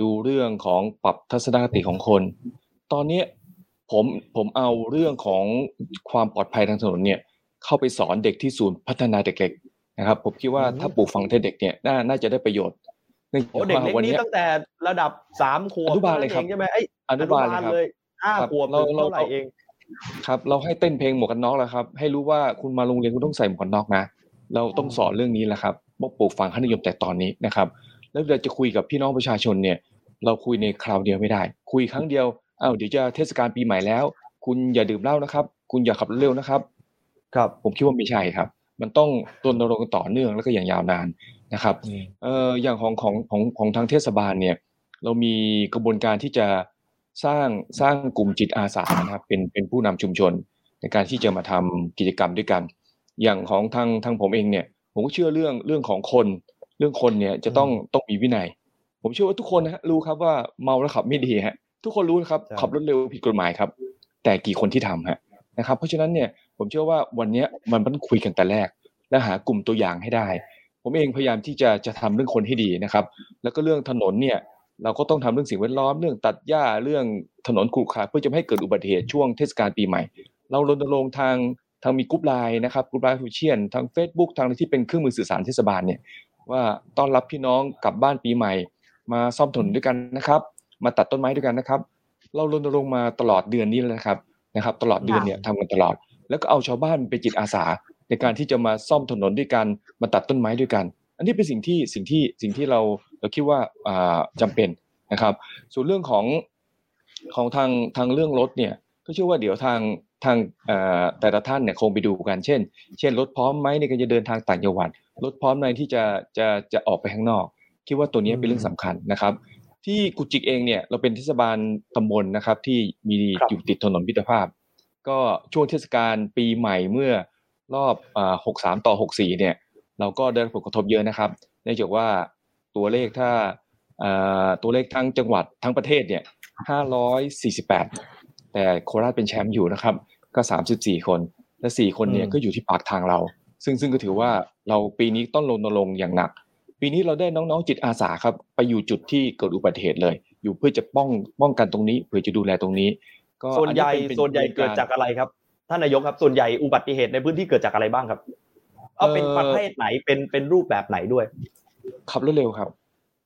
ดูเรื่องของปรับทัศนคติของคน ตอนเนี้ยผมผมเอาเรื่องของความปลอดภัยทางถนนเนี่ยเข้าไปสอนเด็กที่ศูนย์พัฒนาเด็กเล็กนะครับ ผมคิดว่าอืมถ้าปลูกฝังให้เด็กเนี่ยน่าน่าจะได้ประโยชน์เนื่องโอ้จากเด็กว่าเล็กวันนี่เนี้ยตั้งแต่ระดับสามขวบอนุบาลเลยครับท่นั้นองใช่ไหมไอยอนุบาลเลยครับเลยห้าครับขวบเราถึงเราเท่าไหร่เอง ครับ เราให้เต้นเพลงหมวกกันน็อกแล้วครับ ให้รู้ว่าคุณมาโรงเรียนคุณต้องใส่หมวกกันน็อกนะ เราต้องสอนเรื่องนี้แหละครับบอกปลูกฝังค่านิยมแต่ตอนนี้นะครับ แล้วเราจะคุยกับพี่น้องประชาชนเนี่ย เราคุยในคราวเดียวไม่ได้ คุยครั้งเดียวอ้าวเดี๋ยวจะเทศกาลปีใหม่แล้ว คุณอย่าดื่มเหล้านะครับ คุณอย่าขับรถเร็วนะครับ ครับผมคิดว่าไม่ใช่ครับ มันต้องรณรงค์กันต่อเนื่องแล้วก็อย่างยาวนานนะครับเอ่ออย่างของของของของทางเทศบาลเนี่ย เรามีกระบวนการที่จะ สร้างสร้างกลุ่มจิตอาสานะครับเป็นเป็นผู้นำชุมชน ในการที่จะมาทำกิจกรรมด้วยกัน อย่างของทางทางผมเองเนี่ย ผมก็เชื่อเรื่องเรื่องของคน เรื่องคนเนี่ยจะต้องต้องมีวินัย ผมเชื่อว่าทุกคนนะฮะรู้ครับว่าเมาแล้วขับไม่ดีฮะทุกคนรู้นะครับใช่ขับรถเร็วผิดกฎหมายครับ แต่กี่คนที่ทำฮะนะครับ เพราะฉะนั้นเนี่ยผมเชื่อว่าวันเนี้ยมันต้องคุยกันแต่แรก และหากลุ่มตัวอย่างให้ได้ ผมเองพยายามที่จะจะทำเรื่องคนให้ดีนะครับ แล้วก็เรื่องถนนเนี่ย เราก็ต้องทำเรื่องสิ่งแวดล้อมเรื่องตัดหญ้าเรื่องถนนขรุขระเพื่อจะไม่ให้เกิดอุบัติเหตุช่วงเทศกาลปีใหม่ เรารณรงค์ทางทางมีกรุ๊ปไลน์นะครับกรุ๊ปไลน์ฟูเชียนทาง Facebook ทางอะไรที่เป็นเครื่องมือสื่อสารเทศบาลเนี่ยว่าต้อนรับพี่น้องกลับบ้านปีใหม่ มาซ่อมถนนด้วยกันนะครับ มาตัดต้นไม้ด้วยกันนะครับ เรารณรงค์มาตลอดเดือนนี้แล้วนะครับนะครับ ตลอดเดือนเนี่ยทำกันตลอด แล้วก็เอาชาวบ้านไปจิตอาสา ในการที่จะมาซ่อมถนนด้วยกันมาตัดต้นไม้ด้วยกัน อันนี้เป็นสิ่งที่สิ่งที่สิ่งที่เรา เราคิดว่าอ่าจำเป็นนะครับ ส่วนเรื่องของของทางทางเรื่องรถเนี่ยก็เชื่อว่าเดี๋ยวทางทางเอ่อแต่ละท่านเนี่ยคงไปดูกันเช่น เช่นรถพร้อมไหมในการจะเดินทางต่างจังหวัดรถพร้อมในที่จะจะจะออกไปข้างนอก คิดว่าตัวนี้เป็นเรื่องสำคัญนะครับ ที่กุจิกเองเนี่ยเราเป็นเทศบาลตำบลนะครับ ที่มีครับอยู่ติดถนนมิตรภาพ ก็ช่วงเทศกาลปีใหม่เมื่อรอบอ่า63 ต่อ 64 เนี่ย เราก็ได้รับผลกระทบเยอะนะครับเนื่องจากว่า ตัวเลขถ้าอ่าตัวเลขทั้งจังหวัดทั้งประเทศเนี่ย548 แต่โคราชเป็นแชมป์อยู่นะครับ ก็ 34 คน และ 4 คนเนี่ยอืมก็อยู่ที่ปากทางเรา ซึ่งซึ่งก็ถือว่าเราปีนี้ต้องรณรงค์อย่างหนัก ปีนี้เราได้น้องๆจิตอาสาครับ ไปอยู่จุดที่เกิดอุบัติเหตุเลย อยู่เพื่อจะป้องป้องกันตรงนี้ เพื่อจะดูแลตรงนี้ ก็ส่วนใหญ่อัเป็ป็ส่วนใหญ่เกิดจากอะไรครับท่านนายกครับ ส่วนใหญ่อุบัติเหตุในพื้นที่เกิดจากอะไรบ้างครับ เอาเป็นประเภทไหนเป็นเป็นรูปแบบไหนด้วย ขับรถเร็วครับ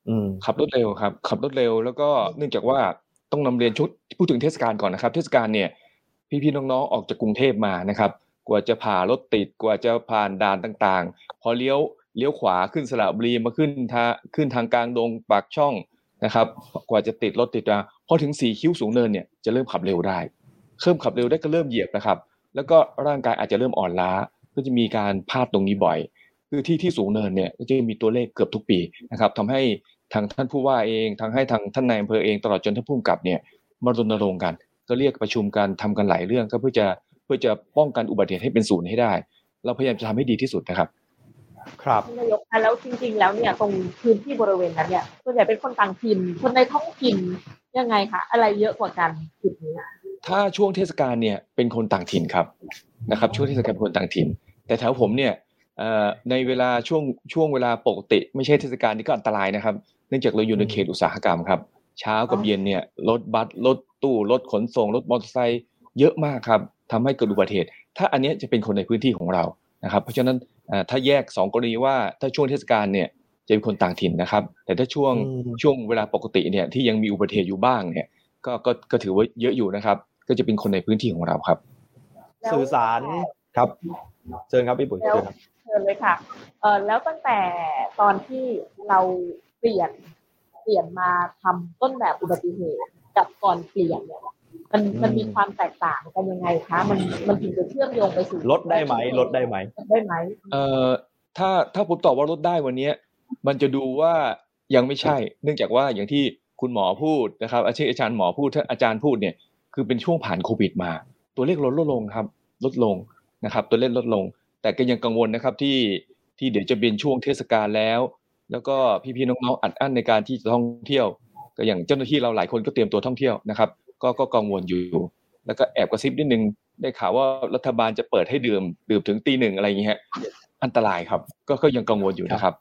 อืมขับรถเร็วครับ ขับรถเร็วแล้วก็เนื่องจากว่าต้องนำเรียนชุดพูดถึงเทศกาลก่อนนะครับ เทศกาลเนี่ย พี่ๆน้องๆออกจากกรุงเทพมานะครับ กว่าจะผ่ารถติดกว่าจะผ่านด่านต่างๆ พอเลี้ยวเลี้ยวขวาขึ้นสระบุรีมาขึ้นทางขึ้นทางกลางดงปากช่องนะครับ กว่าจะติดรถติดมาพอถึงสี่คิ้วสูงเนินเนี่ยจะเริ่มขับเร็วได้เริ่มขับเร็วได้ก็เริ่มเหยียบนะครับ แล้วก็ร่างกายอาจจะเริ่มอ่อนล้าก็จะมีการพลาดตรงนี้บ่อย คือที่ที่สูงเนินเนี่ยก็จะมีตัวเลขเกือบทุกปีนะครับทำให้ทางท่านผู้ว่าเองทางให้ทางท่านนายอำเภอเองตลอดจนท่านผู้กำกับเนี่ยมารณรงค์กัน ก็เรียกประชุมกันทำกันหลายเรื่องก็เพื่อจะเพื่อจะป้องกันอุบัติเหตุให้เป็นศูนย์ให้ได้ เราพยายามจะทำให้ดีที่สุดนะครับ ครับท่านนายกคะแล้วจริง ๆ แล้วเนี่ยตรงพื้นที่บริเวณนั้นเนี่ยส่วนใหญ่เป็นคนต่างถิ่นคนในท้องถิ่นยังไงคะอะไรเยอะกว่ากันจุดนี้อะถ้าช่วงเทศกาลเนี่ยเป็นคนต่างถิ่นครับนะครับ ช่วงเทศกาลเป็นคนต่างถิ่น แต่แถวผมเนี่ยเอ่อ ในเวลาช่วงช่วงเวลาปกติ ไม่ใช่เทศกาลนี่ก็อันตรายนะครับ เนื่องจากเราอยู่ในเขตอุตสาหกรรมครับ เช้ากับเย็นเนี่ยรถบัสรถตู้รถขนส่งรถมอเตอร์ไซค์เยอะมากครับทำให้เกิดอุบัติเหตุ ถ้าอันเนี้ยจะเป็นคนในพื้นที่ของเรานะครับ เพราะฉะนั้นเอ่อถ้าแยกสองกรณีว่าถ้าช่วงเทศกาลเนี่ยจะเป็นคนต่างถิ่นนะครับ แต่ถ้าช่วงอืมช่วงเวลาปกติเนี่ยที่ยังมีอุบัติเหตุอยู่บ้างเนี่ยก็ก็ก็ถือว่าเยอะอยู่นะครับ ก็จะเป็นคนในพื้นที่ของเราครับแล้วสื่อสารครับ เชิญครับพี่ปุ๋ยแล้วเชิญครับ เชิญเลยค่ะเออแล้วตั้งแต่ตอนที่เราเปลี่ยนเปลี่ยนมาทำต้นแบบอุบัติเหตุกับก่อนเปลี่ยนเนี่ยมันมันมีความแตกต่างกันยังไงคะมันมันถึงจะเชื่อมโยงไปสู่ลดได้ไหมลดได้ไหมลดได้ไหมเอ่อถ้าถ้าผมตอบว่าลดได้วันเนี้ยมันจะดูว่ายังไม่ใช่ เนื่องจากว่าอย่างที่คุณหมอพูดนะครับอาชีพอาจารย์หมอพูดถ้าอาจารย์พูดเนี่ยคือเป็นช่วงผ่านโควิดมา ตัวเลขลดลดลงครับ ลดลงนะครับ ตัวเลขลดลง แต่ก็ยังกังวลนะครับที่ที่เดี๋ยวจะเป็นช่วงเทศกาลแล้ว แล้วก็พี่ๆน้องๆอัดอั้นในการที่จะท่องเที่ยว ก็อย่างเจ้าหน้าที่เราหลายคนก็เตรียมตัวท่องเที่ยวนะครับ ก็ก็กังวลอยู่ แล้วก็แอบกระซิบนิดนึงได้ข่าวว่ารัฐบาลจะเปิดให้ดื่มดื่มถึงตีหนึ่งอะไรอย่างเงี้ยอันตรายครับ ก็ก็ยังกังวลอยู่นะครับ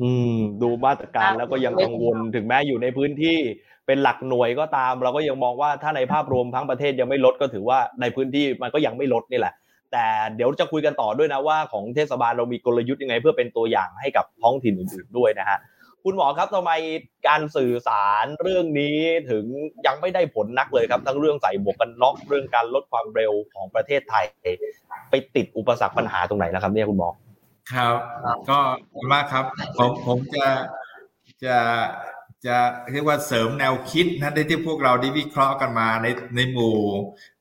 อืม ดูมาตรการแล้วก็ยังกังวลถึงแม้อยู่ในพื้นที่เป็นหลักหน่วยก็ตาม เราก็ยังมองว่าถ้าในภาพรวมทั้งประเทศยังไม่ลดก็ถือว่าในพื้นที่มันก็ยังไม่ลดนี่แหละ แต่เดี๋ยวจะคุยกันต่อด้วยนะว่าของเทศบาลเรามีกลยุทธ์ยังไง เพื่อเป็นตัวอย่างให้กับท้องถิ่นอื่นๆด้วยนะฮะคุณหมอครับทำไมการสื่อสารเรื่องนี้ถึงยังไม่ได้ผลนักเลยครับ ทั้งเรื่องใส่หมวกกันน็อกเรื่องการลดความเร็วของประเทศไทย ไปติดอุปสรรคปัญหาตรงไหนแล้วครับ เนี่ยคุณหมอครับ ก็ขอบคุณมากครับผมผมจะจะ จะเรียกว่าเสริมแนวคิดนะได้ที่พวกเราได้วิเคราะห์กันมาในในหมู่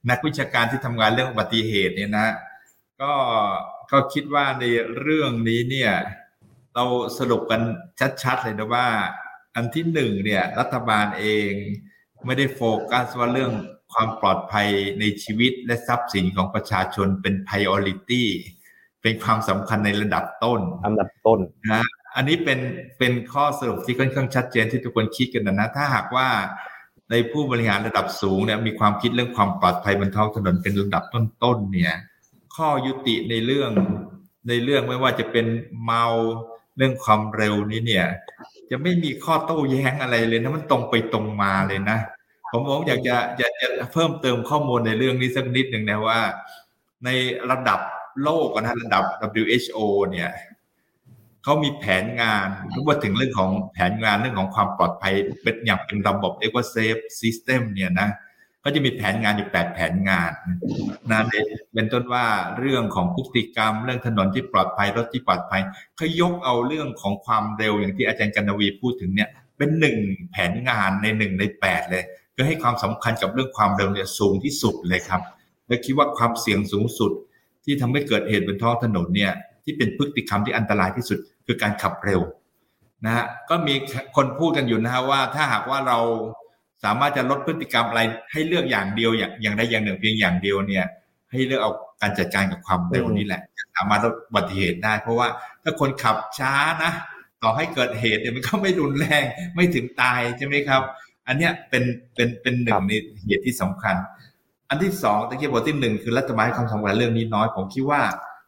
นักวิชาการที่ทำงานเรื่องอุบัติเหตุเนี่ยนะก็ก็คิดว่าในเรื่องนี้เนี่ยเราสรุปกันชัดๆเลยนะว่า อันที่หนึ่งเนี่ยรัฐบาลเองไม่ได้โฟกัสว่าเรื่องความปลอดภัยในชีวิตและทรัพย์สินของประชาชนเป็น priority เป็นความสำคัญในระดับต้นอันดับต้นนะ อันนี้เป็นเป็นข้อสรุปที่ค่อนข้างชัดเจนที่ทุกคนคิดกันนะนะ ถ้าหากว่าในผู้บริหารระดับสูงเนี่ยมีความคิดเรื่องความปลอดภัยบนท้องถนนเป็นระดับต้นๆเนี่ย ข้อยุติในเรื่องในเรื่องไม่ว่าจะเป็นเมาเรื่องความเร็วนี้เนี่ย จะไม่มีข้อโต้แย้งอะไรเลยนะมันตรงไปตรงมาเลยนะ ผมผมอยากจะอยากจะเพิ่มเติมข้อมูลในเรื่องนี้สักนิดหนึ่งนะว่า ในระดับโลกนะระดับ WHO เนี่ย เขามีแผนงานพูดถึงเรื่องของแผนงานเรื่องของความปลอดภัย เป็นอย่างเป็นระบบเรียกว่า safe system เนี่ยนะก็จะมีแผนงานอยู่แปดแผนงานนะเป็นต้นว่าเรื่องของพฤติกรรม เรื่องถนนที่ปลอดภัยรถที่ปลอดภัยเขายกเอาเรื่องของความเร็วอย่างที่อาจารย์กันนวีพูดถึงเนี่ย เป็นหนึ่งแผนงานในหนึ่งในแปดเลยก็ให้ความสำคัญกับเรื่องความเร็วเนี่ยสูงที่สุดเลยครับและคิดว่าความเสี่ยงสูงสุดที่ทำให้เกิดเหตุบนท้องถนนเนี่ย ที่เป็นพฤติกรรมที่อันตรายที่สุด คือการขับเร็วนะฮะก็มีคนพูดกันอยู่นะฮะว่าถ้าหากว่าเราสามารถจะลดพฤติกรรมอะไรให้เลือกอย่างเดียวอย่างอย่างใดอย่างหนึ่งเพียงอย่างเดียวเนี่ย ให้เลือกเอาการจัดการกับความเร็วนี่แหละจะสามารถลดอุบัติเหตุได้ เพราะว่าถ้าคนขับช้านะต่อให้เกิดเหตุเนี่ยมันก็ไม่รุนแรงไม่ถึงตายใช่ไหมครับ อันเนี้ยเป็นเป็นเป็นหนึ่งในเหตุที่สำคัญ อันที่สองตะกี้บอกที่หนึ่งคือรัฐบาลให้ความสำคัญเรื่องนี้น้อย ผมคิดว่า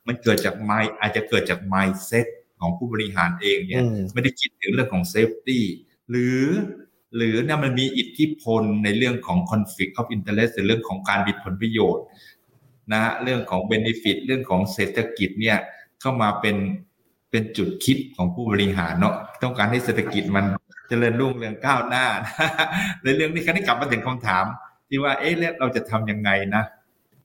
มันเกิดจากไมอาจจะเกิดจาก mindset ของผู้บริหารเองเนี่ยอืมไม่ได้คิดถึงเรื่องของ safety หรือ หรือเนี่ยมันมีอิทธิพลในเรื่องของ conflict of interest หรือเรื่องของการบิดผลประโยชน์นะฮะเรื่องของ benefit เรื่องของเศรษฐกิจเนี่ยเข้ามาเป็นเป็นจุดคิดของผู้บริหารเนาะต้องการให้เศรษฐกิจมันเจริญรุ่งเรืองก้าวหน้าในเรื่องนี้คันนี้กลับมาถึงคำถาม ที่ว่าเอ๊ะแล้วเราจะทำยังไงนะ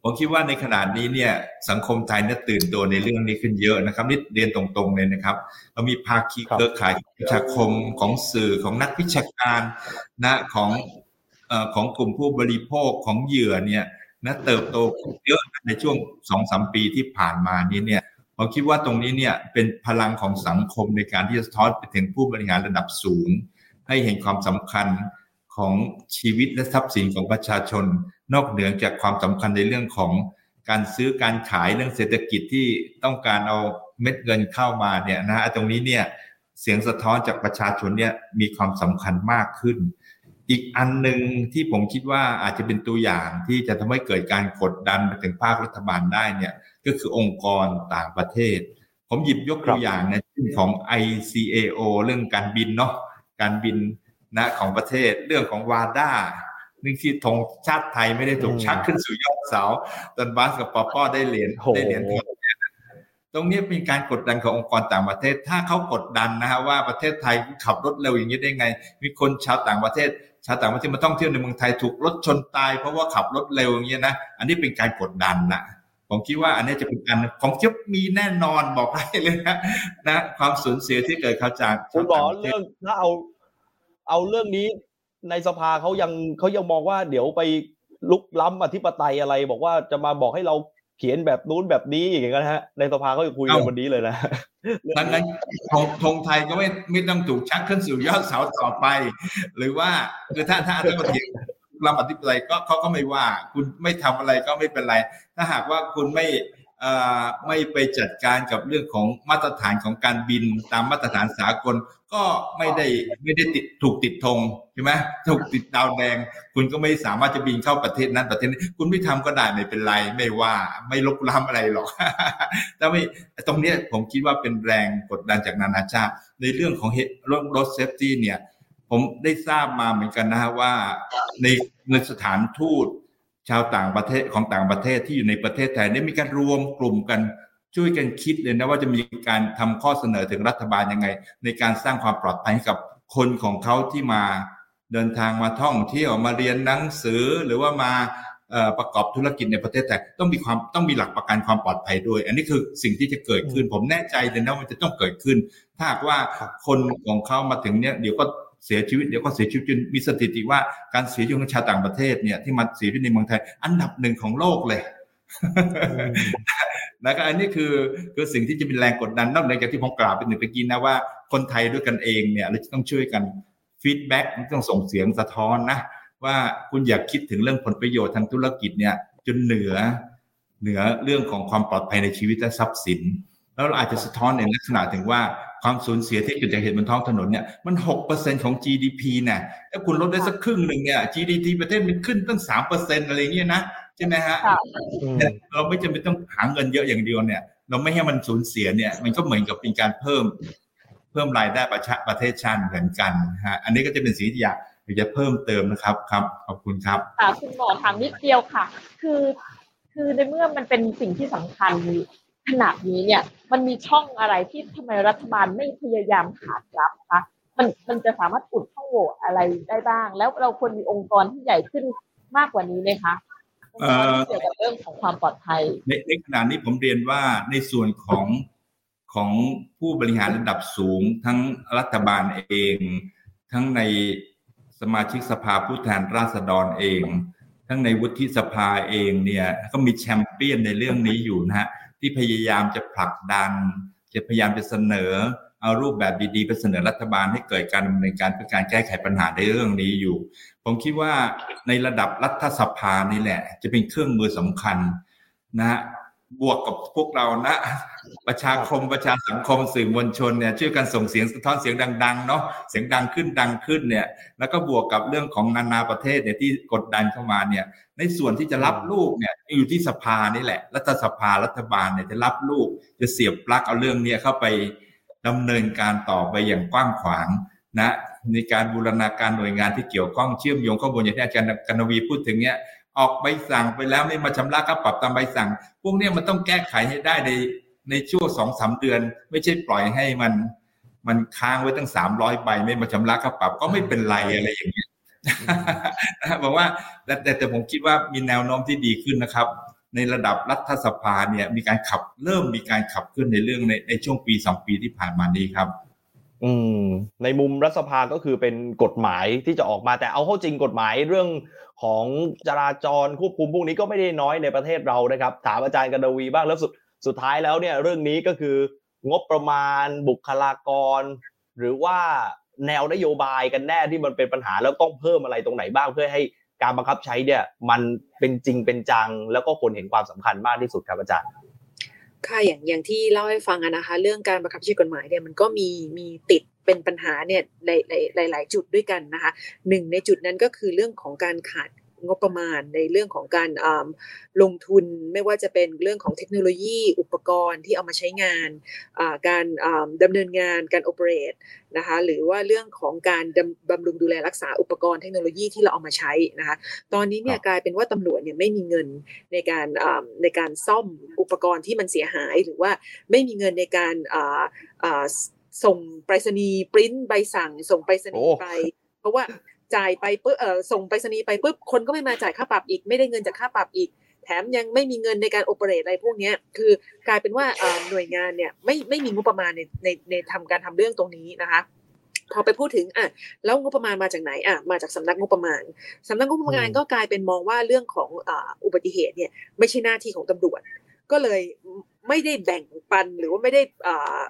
ผมคิดว่าในขนาดนี้เนี่ยสังคมไทยเนี่ยตื่นตัวในเรื่องนี้ขึ้นเยอะนะครับนี่เรียนตรงๆเลยนะครับเรามีภาคีครับเครือข่ายประชาคมของสื่อของนักวิชาการนะของอของกลุ่มผู้บริโภคของเหยื่อเนี่ยนะเติบโตขึ้นเยอะในช่วงสองสามปีที่ผ่านมานี้เนี่ยผมคิดว่าตรงนี้เนี่ยเป็นพลังของสังคมในการที่จะสะท้อนไปถึงผู้บริหารระดับสูง ให้เห็นความสำคัญของชีวิตและทรัพย์สินของประชาชน นอกเหนือจากความสำคัญในเรื่องของการซื้อการขายเรื่องเศรษฐกิจที่ต้องการเอาเม็ดเงินเข้ามาเนี่ยนะฮะตรงนี้เนี่ยเสียงสะท้อนจากประชาชนเนี่ยมีความสำคัญมากขึ้น อีกอันหนึ่งที่ผมคิดว่าอาจจะเป็นตัวอย่างที่จะทำให้เกิดการกดดันไปถึงภาครัฐบาลได้เนี่ยก็คือองค์กรต่างประเทศ ผมหยิบยกตัวอย่างในเรื่องของ ICAO เรื่องการบินเนาะการบินนะของประเทศเรื่องของวาด้า นึ่งที่ธงชาติไทยไม่ได้ถูกชักขึ้นสู่ยอดเสาตอนบาสกับปอปอได้เหรียญโหได้เหรียญทองเนี่ยนะตรงนี้เป็นการกดดันขององค์กรต่างประเทศ ถ้าเขากดดันนะฮะว่าประเทศไทยขับรถเร็วอย่างนี้ได้ไง มีคนชาวต่างประเทศ ชาวต่างประเทศมาท่องเที่ยวในเมืองไทยถูกรถชนตายเพราะว่าขับรถเร็วอย่างนี้ยนะ อันนี้เป็นการกดดันนะผมคิดว่าอันนี้จะเป็นอันผมคิดมีแน่นอนบอกให้เลยนะนะ ความสูญเสียที่เกิดขึ้นจากคุณหมอเรื่องถ้าเอา เอาเรื่องนี้ ในสภาเขายังเขายังมองว่าเดี๋ยวไปลุกล้ำอธิปไตยอะไร บอกว่าจะมาบอกให้เราเขียนแบบนู้นแบบนี้อย่างเงี้ยนะฮะในสภาเขาจะคุยกันวันนี้เลยนะดังนั้นธงไทยก็ไม่ไม่ต้องถูกชักขึ้นสู่ยอดเสาต่อไป หรือว่าคือถ้าถ้าถ้าปฏิลำอธิปไตยก็เขาก็ไม่ว่า คุณไม่ทำอะไรก็ไม่เป็นไร ถ้าหากว่าคุณไม่ไม่ไปจัดการกับเรื่องของมาตรฐานของการบินตามมาตรฐานสากล ก็ไม่ได้ไม่ได้ติดถูกติดธงใช่ไหมถูกติดดาวแดง คุณก็ไม่สามารถจะบินเข้าประเทศนั้นประเทศนี้คุณไม่ทำก็ได้ไม่เป็นไร ไม่ว่าไม่ลบล้ำอะไรหรอกแต่ไม่ตรงนี้ผมคิดว่าเป็นแรงกดดันจากนานาชาติ ในเรื่องของเรื่องรถเซฟตี้เนี่ย ผมได้ทราบมาเหมือนกันนะว่าในในสถานทูตชาวต่างประเทศของต่างประเทศที่อยู่ในประเทศไทยได้มีการรวมกลุ่มกัน ช่วยกันคิดเลยนะว่าจะมีการทำข้อเสนอถึงรัฐบาลยังไง ในการสร้างความปลอดภัยให้กับคนของเขาที่มาเดินทางมาท่องเที่ยวมาเรียนหนังสือหรือว่ามาประกอบธุรกิจในประเทศไทยต้องมีความต้องมีหลักประกันความปลอดภัยด้วย อันนี้คือสิ่งที่จะเกิดขึ้น ผมแน่ใจเลยนะมันจะต้องเกิดขึ้น ถ้าหากว่าคนของเขามาถึงเนี้ยเดี๋ยวก็เสียชีวิตเดี๋ยวก็เสียชีวิตจนมีสถิติว่าการเสียชีวิตของชาวต่างประเทศเนี่ยที่มาเสียชีวิตในเมืองไทย อันดับหนึ่งของโลกเลย นะครับอันนี้คือคือสิ่งที่จะเป็นแรงกดดันนอกจากที่ผมกล่าวไปหนึ่งตะกี้นะว่าคนไทยด้วยกันเองเนี่ยเราจะต้องช่วยกัน feedback ต้องส่งเสียงสะท้อนนะว่าคุณอย่าคิดถึงเรื่องผลประโยชน์ทางธุรกิจเนี่ยจนเหนือเหนือเรื่องของความปลอดภัยในชีวิตและทรัพย์สิน แล้วเราอาจจะสะท้อนในลักษณะถึงว่าความสูญเสียที่เกิดจากเหตุบนท้องถนนเนี่ยมันหกเปอร์เซ็นของ GDP เนี่ยถ้าคุณลดได้สักครึ่งหนึ่งเนี่ย GDP ประเทศมันขึ้นตั้งสามเปอร์เซ็นอะไรเงี้ยนะ ใช่ไหมฮะเราไม่จำเป็นต้องหาเงินเยอะอย่างเดียวเนี่ย เราไม่ให้มันสูญเสียเนี่ย มันก็เหมือนกับเป็นการเพิ่ม เพิ่มรายได้ประชาประเทศชาติเหมือนกันฮะอันนี้ก็จะเป็นสิ่งที่อยากอยากจะเพิ่มเติมนะครับครับขอบคุณครับค่ะคุณหมอถามนิดเดียวค่ะ คือ คือในเมื่อมันเป็นสิ่งที่สำคัญขนาดนี้เนี่ย มันมีช่องอะไรที่ทำไมรัฐบาลไม่พยายามขาดรับคะมันมันจะสามารถอุดช่องโหว่อะไรได้บ้าง แล้วเราควรมีองค์กรที่ใหญ่ขึ้นมากกว่านี้ไหมคะ เกี่ยวกับเรื่องของความปลอดภัยในในขณะนี้ผมเรียนว่าในส่วนของของผู้บริหารระดับสูง ทั้งรัฐบาลเอง ทั้งในสมาชิกสภาผู้แทนราษฎรเอง ทั้งในวุฒิสภาเองเนี่ยก็มีแชมเปี้ยนในเรื่องนี้อยู่นะฮะที่พยายามจะผลักดัน จะพยายามจะเสนอ เอารูปแบบดีๆไปเสนอรัฐบาลให้เกิดการดำเนินการเพื่อการแก้ไขปัญหาในเรื่องนี้อยู่ ผมคิดว่าในระดับรัฐสภานี่แหละ จะเป็นเครื่องมือสำคัญนะบวกกับพวกเรานะ ประชาคมประชาสังคมสื่อมวลชนเนี่ยช่วยกันส่งเสียงสะท้อนเสียงดังๆเนาะเสียงดังขึ้นดังขึ้นเนี่ย แล้วก็บวกกับเรื่องของนานาประเทศเนี่ยที่กดดันเข้ามาเนี่ย ในส่วนที่จะรับลูกเนี่ยอยู่ที่สภานี่แหละ รัฐสภารัฐบาลเนี่ยจะรับลูกจะเสียบปลั๊กเอาเรื่องนี้เข้าไป ดำเนินการต่อไปอย่างกว้างขวางนะในการบูรณาการหน่วยงานที่เกี่ยวข้องเชื่อมโยงข้อมูลอย่างที่อาจารย์กนวีพูดถึงเนี่ยออกใบสั่งไปแล้วไม่มาชำระค่าปรับตามใบสั่ง พวกนี้มันต้องแก้ไขให้ได้ในในช่วงสองสาเดือน ไม่ใช่ปล่อยให้มัน มันค้างไว้ตั้งสามร้อยใบไม่มาชำระค่าปรับก็ไม่เป็นไรอะไรอย่างเงี้ยบอกว่าแต่แต่ผมคิดว่ามีแนวโน้มที่ดีขึ้นนะครับ ในระดับรัฐสภาเนี่ยมีการขับเริ่มมีการขับขึ้นในเรื่องในในช่วงปีสองปีที่ผ่านมานี้ครับ อืม ในมุมรัฐสภาก็คือเป็นกฎหมายที่จะออกมาแต่เอาเข้าจริงกฎหมายเรื่องของจราจรควบคุมพวกนี้ก็ไม่ได้น้อยในประเทศเรานะครับ ถามอาจารย์กันดวีบ้างแล้วสุดสุดท้ายแล้วเนี่ยเรื่องนี้ก็คืองบประมาณบุคลากร หรือว่าแนวนโยบายกันแน่ที่มันเป็นปัญหาแล้วต้องเพิ่มอะไรตรงไหนบ้างเพื่อให้ การบังคับใช้เนี่ยมันเป็นจริงเป็นจัง แล้วก็คนเห็นความสำคัญมากที่สุดครับอาจารย์ค่ะอย่างอย่างที่เล่าให้ฟังนะคะ เรื่องการบังคับใช้กฎหมายเนี่ยมันก็มีมีติดเป็นปัญหาเนี่ยหลายหลายจุดด้วยกันนะคะหนึ่งในจุดนั้นก็คือเรื่องของการขาด งบประมาณในเรื่องของการลงทุนไม่ว่าจะเป็นเรื่องของเทคโนโลยี อุปกรณ์ที่เอามาใช้งาน การดำเนินงานการโอเปเรตนะคะหรือว่าเรื่องของการบำรุงดูแลรักษาอุปกรณ์เทคโนโลยีที่เราเอามาใช้นะคะตอนนี้เนี่ยกลายเป็นว่าตำรวจเนี่ยไม่มีเงินในการในการซ่อมอุปกรณ์ที่มันเสียหายหรือว่าไม่มีเงินในการส่งไปรษณีย์ปริ้นใบสั่ง ส่งไปรษณีย์ไป เพราะว่า จ่ายไปปุ๊บเออส่งไปรษณีย์ไปปุ๊บคนก็ไม่มาจ่ายค่าปรับอีก ไม่ได้เงินจากค่าปรับอีก แถแถมยังไม่มีเงินในการโอเปเรตอะไรพวกเนี้ยคือกลายเป็นว่าเอ่อหน่วยงานเนี่ยไม่ไม่มีงบประมาณในในในทำการทำเรื่องตรงนี้นะคะพอไปพูดถึงอะแล้วงบประมาณมาจากไหนอะมาจากสำนักงบประมาณสำนักงบประมาณอืมก็กลายเป็นมองว่าเรื่องของอ่าอุบัติเหตุเนี่ยไม่ใช่หน้าที่ของตำรวจ ก็เลยไม่ได้แบ่งปันหรือว่าไม่ได้อ่า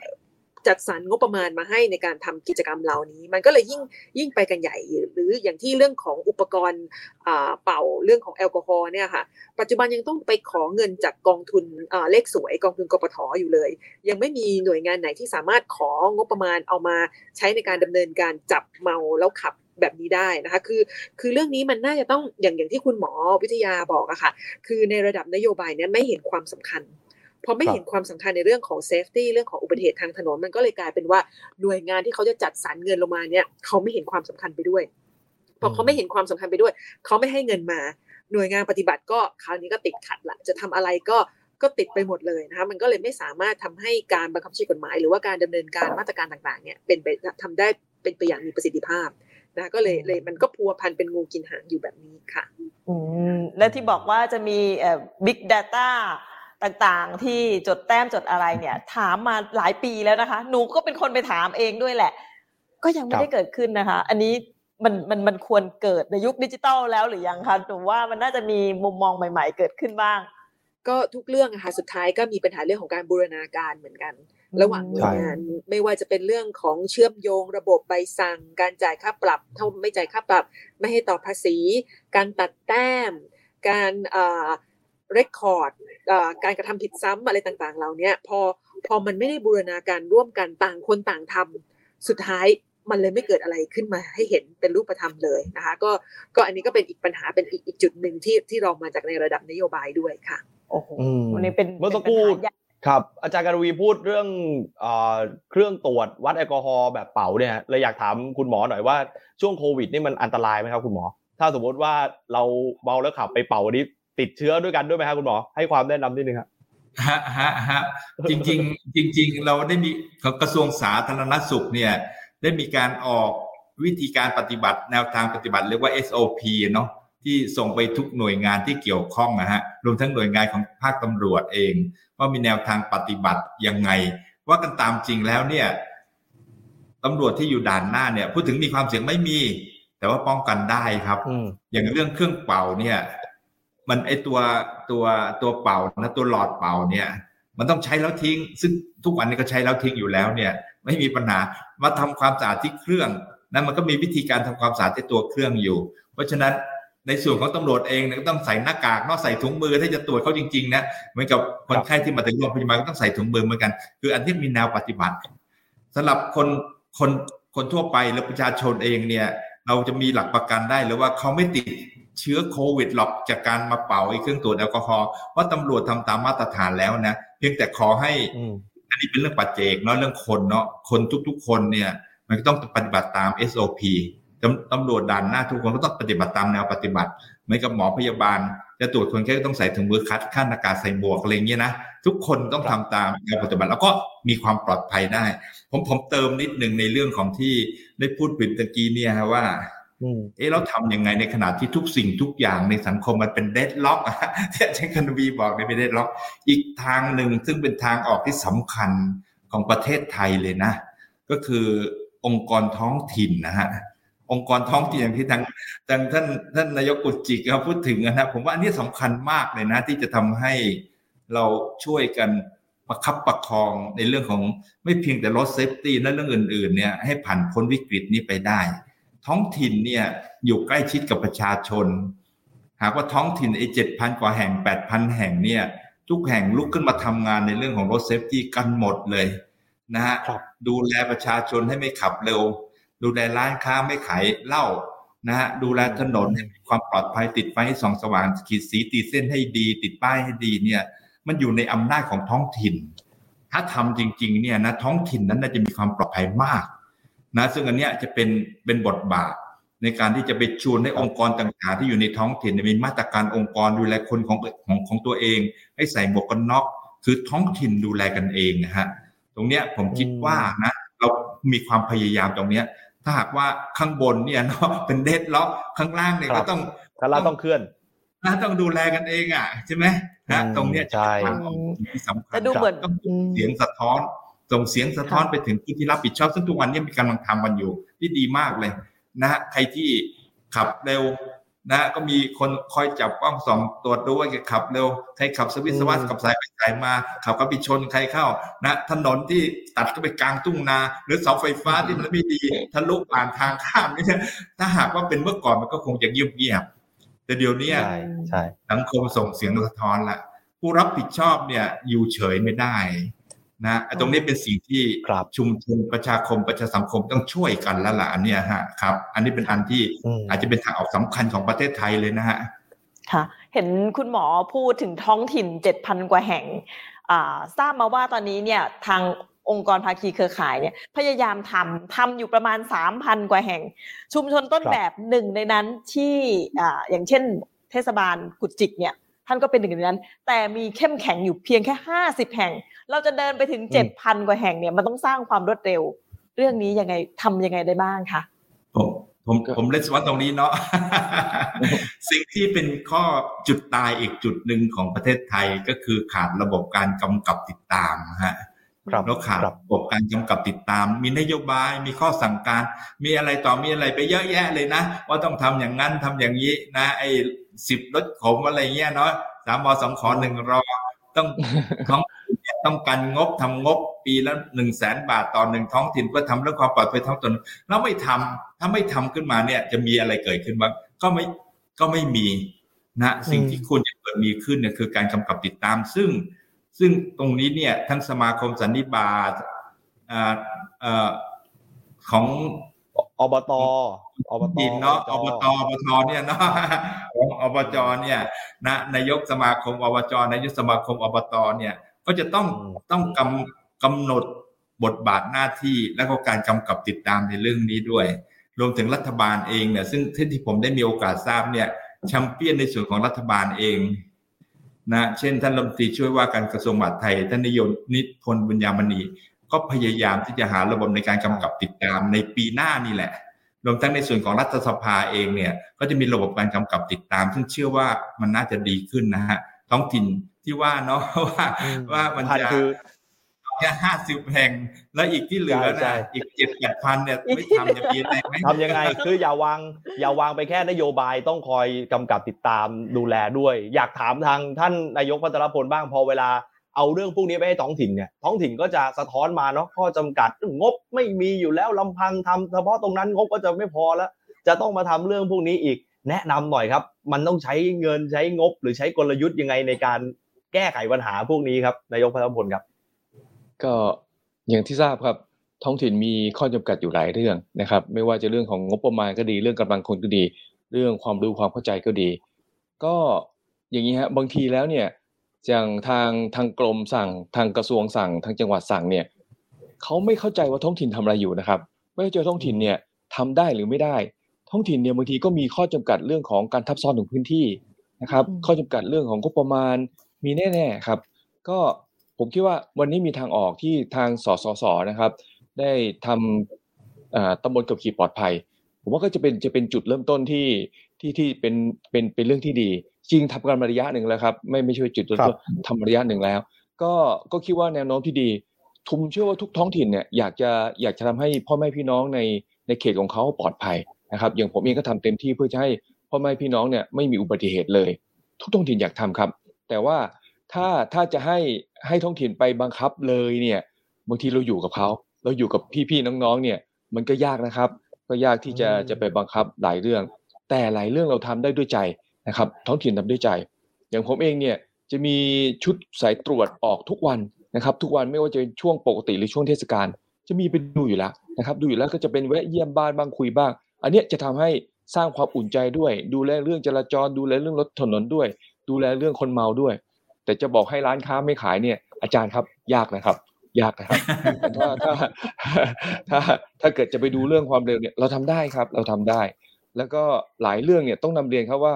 จัดสรรงบประมาณมาให้ในการทำกิจกรรมเหล่านี้ มันก็เลยยิ่งยิ่งไปกันใหญ่ หรืออย่างที่เรื่องของอุปกรณ์เป่าเรื่องของแอลกอฮอล์เนี่ยค่ะ ปัจจุบันยังต้องไปขอเงินจากกองทุนเลขสวยกองทุนกปทออยู่เลย ยังไม่มีหน่วยงานไหนที่สามารถของบประมาณเอามาใช้ในการดำเนินการจับเมาแล้วขับแบบนี้ได้นะคะคือคือเรื่องนี้มันน่าจะต้องอย่างอย่างที่คุณหมอวิทยาบอกอะค่ะ คือในระดับนโยบายเนี่ยไม่เห็นความสำคัญ พอไม่เห็นความสำคัญในเรื่องของ safety เรื่องของอุบัติเหตุทางถนนมันก็เลยกลายเป็นว่าหน่วยงานที่เขาจะจัดสรรเงินลงมาเนี่ยเขาไม่เห็นความสำคัญไปด้วยพอเขาไม่เห็นความสำคัญไปด้วย เขาไม่ให้เงินมา หน่วยงานปฏิบัติก็คราวนี้ก็ติดขัดละจะทำอะไรก็ก็ติดไปหมดเลยนะคะมันก็เลยไม่สามารถทำให้การบังคับใช้กฎหมาย หรือว่าการดำเนินการมาตรการต่างๆเนี่ยเป็นไปทำได้เป็นไปอย่างมีประสิทธิภาพนะคะก็เลยเลยมันก็พัวพันเป็นงูกินหางอยู่แบบนี้ค่ะ อืมและที่บอกว่าจะมีเอ่อ big data ต่า งๆ ที่จดแต้มจดอะไรเนี่ย ถามมาหลายปีแล้วนะคะ หนูก็เป็นคนไปถามเองด้วยแหละ ก็ยังไม่ได้เกิดขึ้นนะคะ อันนี้มันมันมันควรเกิดในยุคดิจิตอลแล้วหรือยังคะหนูว่ามันน่าจะมีมุมมองใหม่ ๆ เกิดขึ้นบ้าง ก็ทุกเรื่องอะค่ะสุดท้ายก็มีปัญหาเรื่องของการบูรณาการเหมือนกัน ระหว่างหน่วยงานไม่ว่าจะเป็นเรื่องของเชื่อมโยงระบบใบสั่ง การจ่ายค่าปรับถ้าไม่จ่ายค่าปรับ ไม่ให้ต่อภาษี การตัดแต้ม การ เอ่อเรคคอร์ดการกระทำผิดซ้ำอะไรต่างๆเหล่านี้พอพอมันไม่ได้บูรณาการร่วมกันต่างคนต่างทำสุดท้ายมันเลยไม่เกิดอะไรขึ้นมาให้เห็นเป็นรูปธรรมเลยนะคะก็ก็อันนี้ก็เป็นอีกปัญหาเป็นอีกอีกจุดหนึ่งที่ที่เรามาจากในระดับนโยบายด้วยค่ะโอ้โหอืมวันนี้เป็นเมื่อสักครู่ป็นปัญหาใหญ่ครับ อาจารย์การวีพูดเรื่องเอ่อเครื่องตรวจวัดแอลกอฮอล์แบบเป๋าเนี่ยเลยอยากถามคุณหมอหน่อยว่าช่วงโควิดนี่มันอันตรายไหมครับคุณหมอ ถ้าสมมติว่าเราเมาแล้วขับไปเป่านี้ ติดเชื้อด้วยกันด้วยไหมครับคุณหมอ ให้ความแนะนำนิดนึงครับฮะฮะฮะจริงๆ จริง ๆ เราได้มีกระทรวงสาธารณสุขเนี่ยได้มีการออกวิธีการปฏิบัติแนวทางปฏิบัติเรียกว่า SOP เนาะที่ส่งไปทุกหน่วยงานที่เกี่ยวข้องนะฮะรวมทั้งหน่วยงานของภาคตำรวจเอง ว่ามีแนวทางปฏิบัติยังไง ว่ากันตามจริงแล้วเนี่ยตำรวจที่อยู่ด่านหน้าเนี่ยพูดถึงมีความเสี่ยงไม่มี แต่ว่าป้องกันได้ครับอืมอย่างเรื่องเครื่องเป่าเนี่ย มันไอตัวตัวตัวเป่านะตัวหลอดเป่าเนี่ย มันต้องใช้แล้วทิ้ง ซึ่งทุกวันนี้ก็ใช้แล้วทิ้งอยู่แล้วเนี่ย ไม่มีปัญหามาทำความสะอาดที่เครื่องนั้นมันก็มีวิธีการทำความสะอาดที่ตัวเครื่องอยู่ เพราะฉะนั้นในส่วนของตำรวจเองเนี่ยก็ต้องใส่หน้ากากนอกใส่ถุงมือถ้าจะตรวจเขาจริงๆนะเหมือนกับคนไข้ที่มาถึงโรงพยาบาลก็ต้องใส่ถุงมือเหมือนกัน คืออันที่มีแนวปฏิบัติสำหรับคนคนคนทั่วไปหรือประชาชนเองเนี่ย เราจะมีหลักประกันได้หรือว่าเขาไม่ติดเชื้อโควิดหรอกจากการมาเป่าไอ้เครื่องตรวจแอลกอฮอล์เพราะตำรวจทำตามมาตรฐานแล้วนะเพียงแต่ขอให้อืมอันนี้เป็นเรื่องปัจเจกเนาะเรื่องคนเนาะคนทุกๆ คนเนี่ย มันก็ต้องปฏิบัติตาม SOP ตำตำรวจด่านหน้าทุกคนก็ต้องปฏิบัติตามแนวปฏิบัติเหมือนกับหมอพยาบาลจะตรวจคนไข้ก็ต้องใส่ถุงมือคัดขั้นอากาศใส่หมวกอะไรอย่างเงี้ยนะ ทุกคนต้องทำตามแนวปฏิบัติแล้วก็มีความปลอดภัยได้ ผมผมเติมนิดหนึ่งในเรื่องของที่ได้พูดปิดตะกี้เนี่ยฮะว่าอืมเอ๊ะเราทำยังไงในขณะที่ทุกสิ่งทุกอย่างในสังคมมันเป็นเดดล็อกอะที่อาจารย์คันวีบอกในเป็นเดดล็อก อีกทางหนึ่งซึ่งเป็นทางออกที่สำคัญของประเทศไทยเลยนะ ก็คือองค์กรท้องถิ่นนะฮะองค์กรท้องถิ่นอย่างที่ทางทางท่านท่านนายกกุจิกเขาพูดถึงนะผมว่าอันนี้สำคัญมากเลยนะ ที่จะทำให้ เราช่วยกันประคับประคองในเรื่องของไม่เพียงแต่ road safety และเรื่องอื่นๆเนี่ยให้ผ่านพ้นวิกฤตนี้ไปได้ ท้องถิ่นเนี่ยอยู่ใกล้ชิดกับประชาชน หากว่าท้องถิ่นไอ้เจ็ดพันกว่าแห่งแปดพันแห่งเนี่ยทุกแห่งลุกขึ้นมาทำงานในเรื่องของ road safety กันหมดเลยนะฮะครับดูแลประชาชนให้ไม่ขับเร็ว ดูแลร้านค้าไม่ขายเหล้านะฮะดูแลถนนให้มีความปลอดภัยติดไฟให้ส่องสว่างขีดสีตีเส้นให้ดี ติดป้ายให้ดีเนี่ย มันอยู่ในอำนาจของท้องถิ่น ถ้าทำจริงๆเนี่ยนะท้องถิ่นนั้นน่าจะมีความปลอดภัยมากนะซึ่งอันเนี้ยจะเป็นเป็นบทบาทในการที่จะไปชวนให้องค์กรต่างๆ ที่อยู่ในท้องถิ่นเนี่ยมีมาตรการองค์กรดูแลคนของของของตัวเอง ให้ใส่หมวกกันน็อกคือท้องถิ่นดูแลกันเองนะฮะตรงเนี้ยผมคิดว่านะเรามีความพยายามตรงเนี้ย ถ้าหากว่าข้างบนเนี่ยเนาะเป็นเดดล็อกข้างล่างเนี่ยครัก็บต้องข้างล่างต้องเคลื่อนนะต้องดูแลกันเองอะใช่ไหม นะตรงเนี้ยจะเป็นทางออกที่สำคัญจะดูเหมือนต้องส่งเสียงสะท้อนส่งเสียงสะท้อนไปถึงผู้ที่รับผิดชอบซึ่งทุกวันนี้มีกำลังทำกันอยู่ ที่ดีมากเลย นะฮะใครที่ขับเร็วนะก็มีคนคอยจับกล้องส่องตรวจดูว่าแกขับเร็วใครขับสวิตช์สวัสดิ์กับสายไปสายมาขับก็ไปชนใครเข้านะถนนที่ตัดก็ไปกลางทุ่งนา หรือเสาไฟฟ้าที่มันไม่ดีทะลุผ่านทางข้ามเนี่ยถ้าหากว่าเป็นเมื่อก่อนมันก็คงจะเงียบเงียบๆ แต่เดี๋ยวเนี้ยใช่ใช่สังคมส่งเสียงสะท้อนละผู้รับผิดชอบเนี่ยอยู่เฉยไม่ได้นะไอ้ตรงนี้เป็นสิ่งที่ครับชุมชนประชาคมประชาสังคมต้องช่วยกันแล้วล่ะอันเนี้ยฮะครับ อันนี้เป็นอันที่อืมอาจจะเป็นทางออกสำคัญของประเทศไทยเลยนะฮะค่ะ เห็นคุณหมอพูดถึงท้องถิ่นเจ็ดพันกว่าแห่งอ่าทราบมาว่าตอนนี้เนี่ยทาง องค์กรภาคีเครือข่ายเนี่ยพยายามทำทำอยู่ประมาณสามพันกว่าแห่ง ชุมชนต้นครับแบบหนึ่งในนั้นที่อ่าอย่างเช่น เทศบาลกุดจิกเนี่ยท่านก็เป็นหนึ่งในนั้น แต่มีเข้มแข็งอยู่เพียงแค่ห้าสิบแห่ง เราจะเดินไปถึงเจ็ดพันกว่าแห่งเนี่ยมันต้องสร้างความรวดเร็ว เรื่องนี้ยังไงทำยังไงได้บ้างคะผมผมผมเล่นสวัสดตรงนี้เนาะสิ่งที่เป็นข้อจุดตายอีกจุดหนึ่งของประเทศไทยก็คือขาดระบบการกำกับติดตามฮะครับ แล้วขาดครับระบบการกำกับติดตาม มีนโยบายมีข้อสั่งการ มีอะไรต่อมีอะไรไปเยอะแยะเลยนะ ว่าต้องทำอย่างนั้นทำอย่างนี้นะ ไอ้สิบรถขมอะไรเงี้ยเนาะสามมสองขอหนึ่งรอต้องท้องถิ่นเนี่ยต้องการงบทำงบปีละหนึ่งแสนบาทต่อหนึ่งท้องถิ่นเพื่อทำเรื่องความปลอดภัยท้องถิ่นแล้วไม่ทำถ้าไม่ทำขึ้นมาเนี่ย จะมีอะไรเกิดขึ้นบ้างก็ไม่ก็ไม่มีนะ สิ่งที่ควรจะเกิดมีขึ้นเนี่ยคือการกำกับติดตาม ซึ่ง ซึ่งตรงนี้เนี่ยทั้งสมาคมสันนิบาตอ่าเอ่อของอบตอบตดินเนาะอบตอบตเนี่ยเนาะของอบจเนี่ยนะนายกสมาคมอบจนายกสมาคมอบตเนี่ยก็จะต้องต้องกำกำหนดบทบาทหน้าที่และก็การกำกับติดตามในเรื่องนี้ด้วย รวมถึงรัฐบาลเองเนี่ยซึ่งที่ที่ผมได้มีโอกาสทราบเนี่ยแชมเปี้ยนในส่วนของรัฐบาลเอง นะเช่นท่านรัฐมนตรีช่วยว่าการกระทรวงมหาดไทย ท่านนิยมนิพนธ์บุญญามณีก็พยายามที่จะหาระบบในการกำกับติดตามในปีหน้านี่แหละ รวมทั้งในส่วนของรัฐสภาเองเนี่ยก็จะมีระบบการกำกับติดตาม ซึ่งเชื่อว่ามันน่าจะดีขึ้นนะฮะท้องถิ่นที่ว่าเนาะว่าว่ามันจะ แค่ห้าสิบแห่ง แล้วอีกที่เหลือใช่นะอีกเจ็ดแปดพันเนี่ยไม่ทำจะมีอะไรไหมทำยังไงคืออย่าวางอย่าวางไปแค่นโยบายต้องคอยกำกับติดตามดูแลด้วย อยากถามทางท่านนายกพัทรพลบ้างพอเวลาเอาเรื่องพวกนี้ไปให้ท้องถิ่นเนี่ยท้องถิ่นก็จะสะท้อนมาเนาะข้อจำกัดงบไม่มีอยู่แล้วลำพังทำเฉพาะตรงนั้นงบก็จะไม่พอแล้ว จะต้องมาทำเรื่องพวกนี้อีกแนะนำหน่อยครับ มันต้องใช้เงินใช้งบ หรือใช้กลยุทธ์ยังไงในการแก้ไขปัญหาพวกนี้ครับนายกพัทรพลครับ ก็อย่างที่ทราบครับท้องถิ่นมีข้อจำกัดอยู่หลายเรื่องนะครับ ไม่ว่าจะเรื่องของงบประมาณก็ดี เรื่องกำลังคนก็ดี เรื่องความรู้ความเข้าใจก็ดี ก็อย่างนี้ฮะบางทีแล้วเนี่ยอย่างทางทางกรมสั่ง ทางกระทรวงสั่ง ทางจังหวัดสั่งเนี่ยเขาไม่เข้าใจว่าท้องถิ่นทำอะไรอยู่นะครับไม่เข้าใจท้องถิ่นเนี่ยทำได้หรือไม่ได้ ท้องถิ่นเนี่ยบางทีก็มีข้อจำกัดเรื่องของการทับซ้อนของพื้นที่นะครับอืมข้อจำกัดเรื่องของงบประมาณมีแน่ๆครับ ก็ ผมคิดว่าวันนี้มีทางออกที่ทางสสสนะครับ ได้ทำเอ่อตำบลกับขี่ปลอดภัย ผมว่าก็จะเป็นจะเป็นจุดเริ่มต้นที่ที่ที่เป็นเป็นเป็นเรื่องที่ดี จริงทำกันมาระยะหนึ่งแล้วครับ ไม่ไม่ใช่จุดเริ่มต้นทำมาระยะหนึ่งแล้ว ก็ก็คิดว่าแนวโน้มที่ดีทุมเชื่อว่าทุกท้องถิ่นเนี่ยอยากจะอยากจะทำให้พ่อแม่พี่น้องในในเขตของเขาปลอดภัยนะครับ อย่างผมเองก็ทำเต็มที่เพื่อจะให้พ่อแม่พี่น้องเนี่ยไม่มีอุบัติเหตุเลย ทุกท้องถิ่นอยากทำครับ แต่ว่าถ้าถ้าจะให้ ให้ท้องถิ่นไปบังคับเลยเนี่ยบางทีเราอยู่กับเขาเราอยู่กับพี่ๆน้องๆ เนี่ย มันก็ยากนะครับ ก็ยากที่จะอืมจะไปบังคับหลายเรื่อง แต่หลายเรื่องเราทำได้ด้วยใจนะครับ ท้องถิ่นทำด้วยใจ อย่างผมเองเนี่ยจะมีชุดสายตรวจออกทุกวันนะครับ ทุกวันไม่ว่าจะเป็นช่วงปกติหรือช่วงเทศกาลจะมีไปดูอยู่แล้วนะครับ ดูอยู่แล้วก็จะเป็นแวะเยี่ยมบ้านบ้างคุยบ้าง อันเนี้ยจะทำให้สร้างความอุ่นใจด้วย ดูแลเรื่องจราจร ดูแลเรื่องรถถนนด้วย ดูแลเรื่องคนเมาด้วย แต่จะบอกให้ร้านค้าไม่ขายเนี่ย อาจารย์ครับยากนะครับ ยากนะครับถ้าถ้าถ้าถ้าเกิดจะไปดูเรื่องความเร็วเนี่ย เราทำได้ครับ เราทำได้ แล้วก็หลายเรื่องเนี่ยต้องนำเรียนครับว่า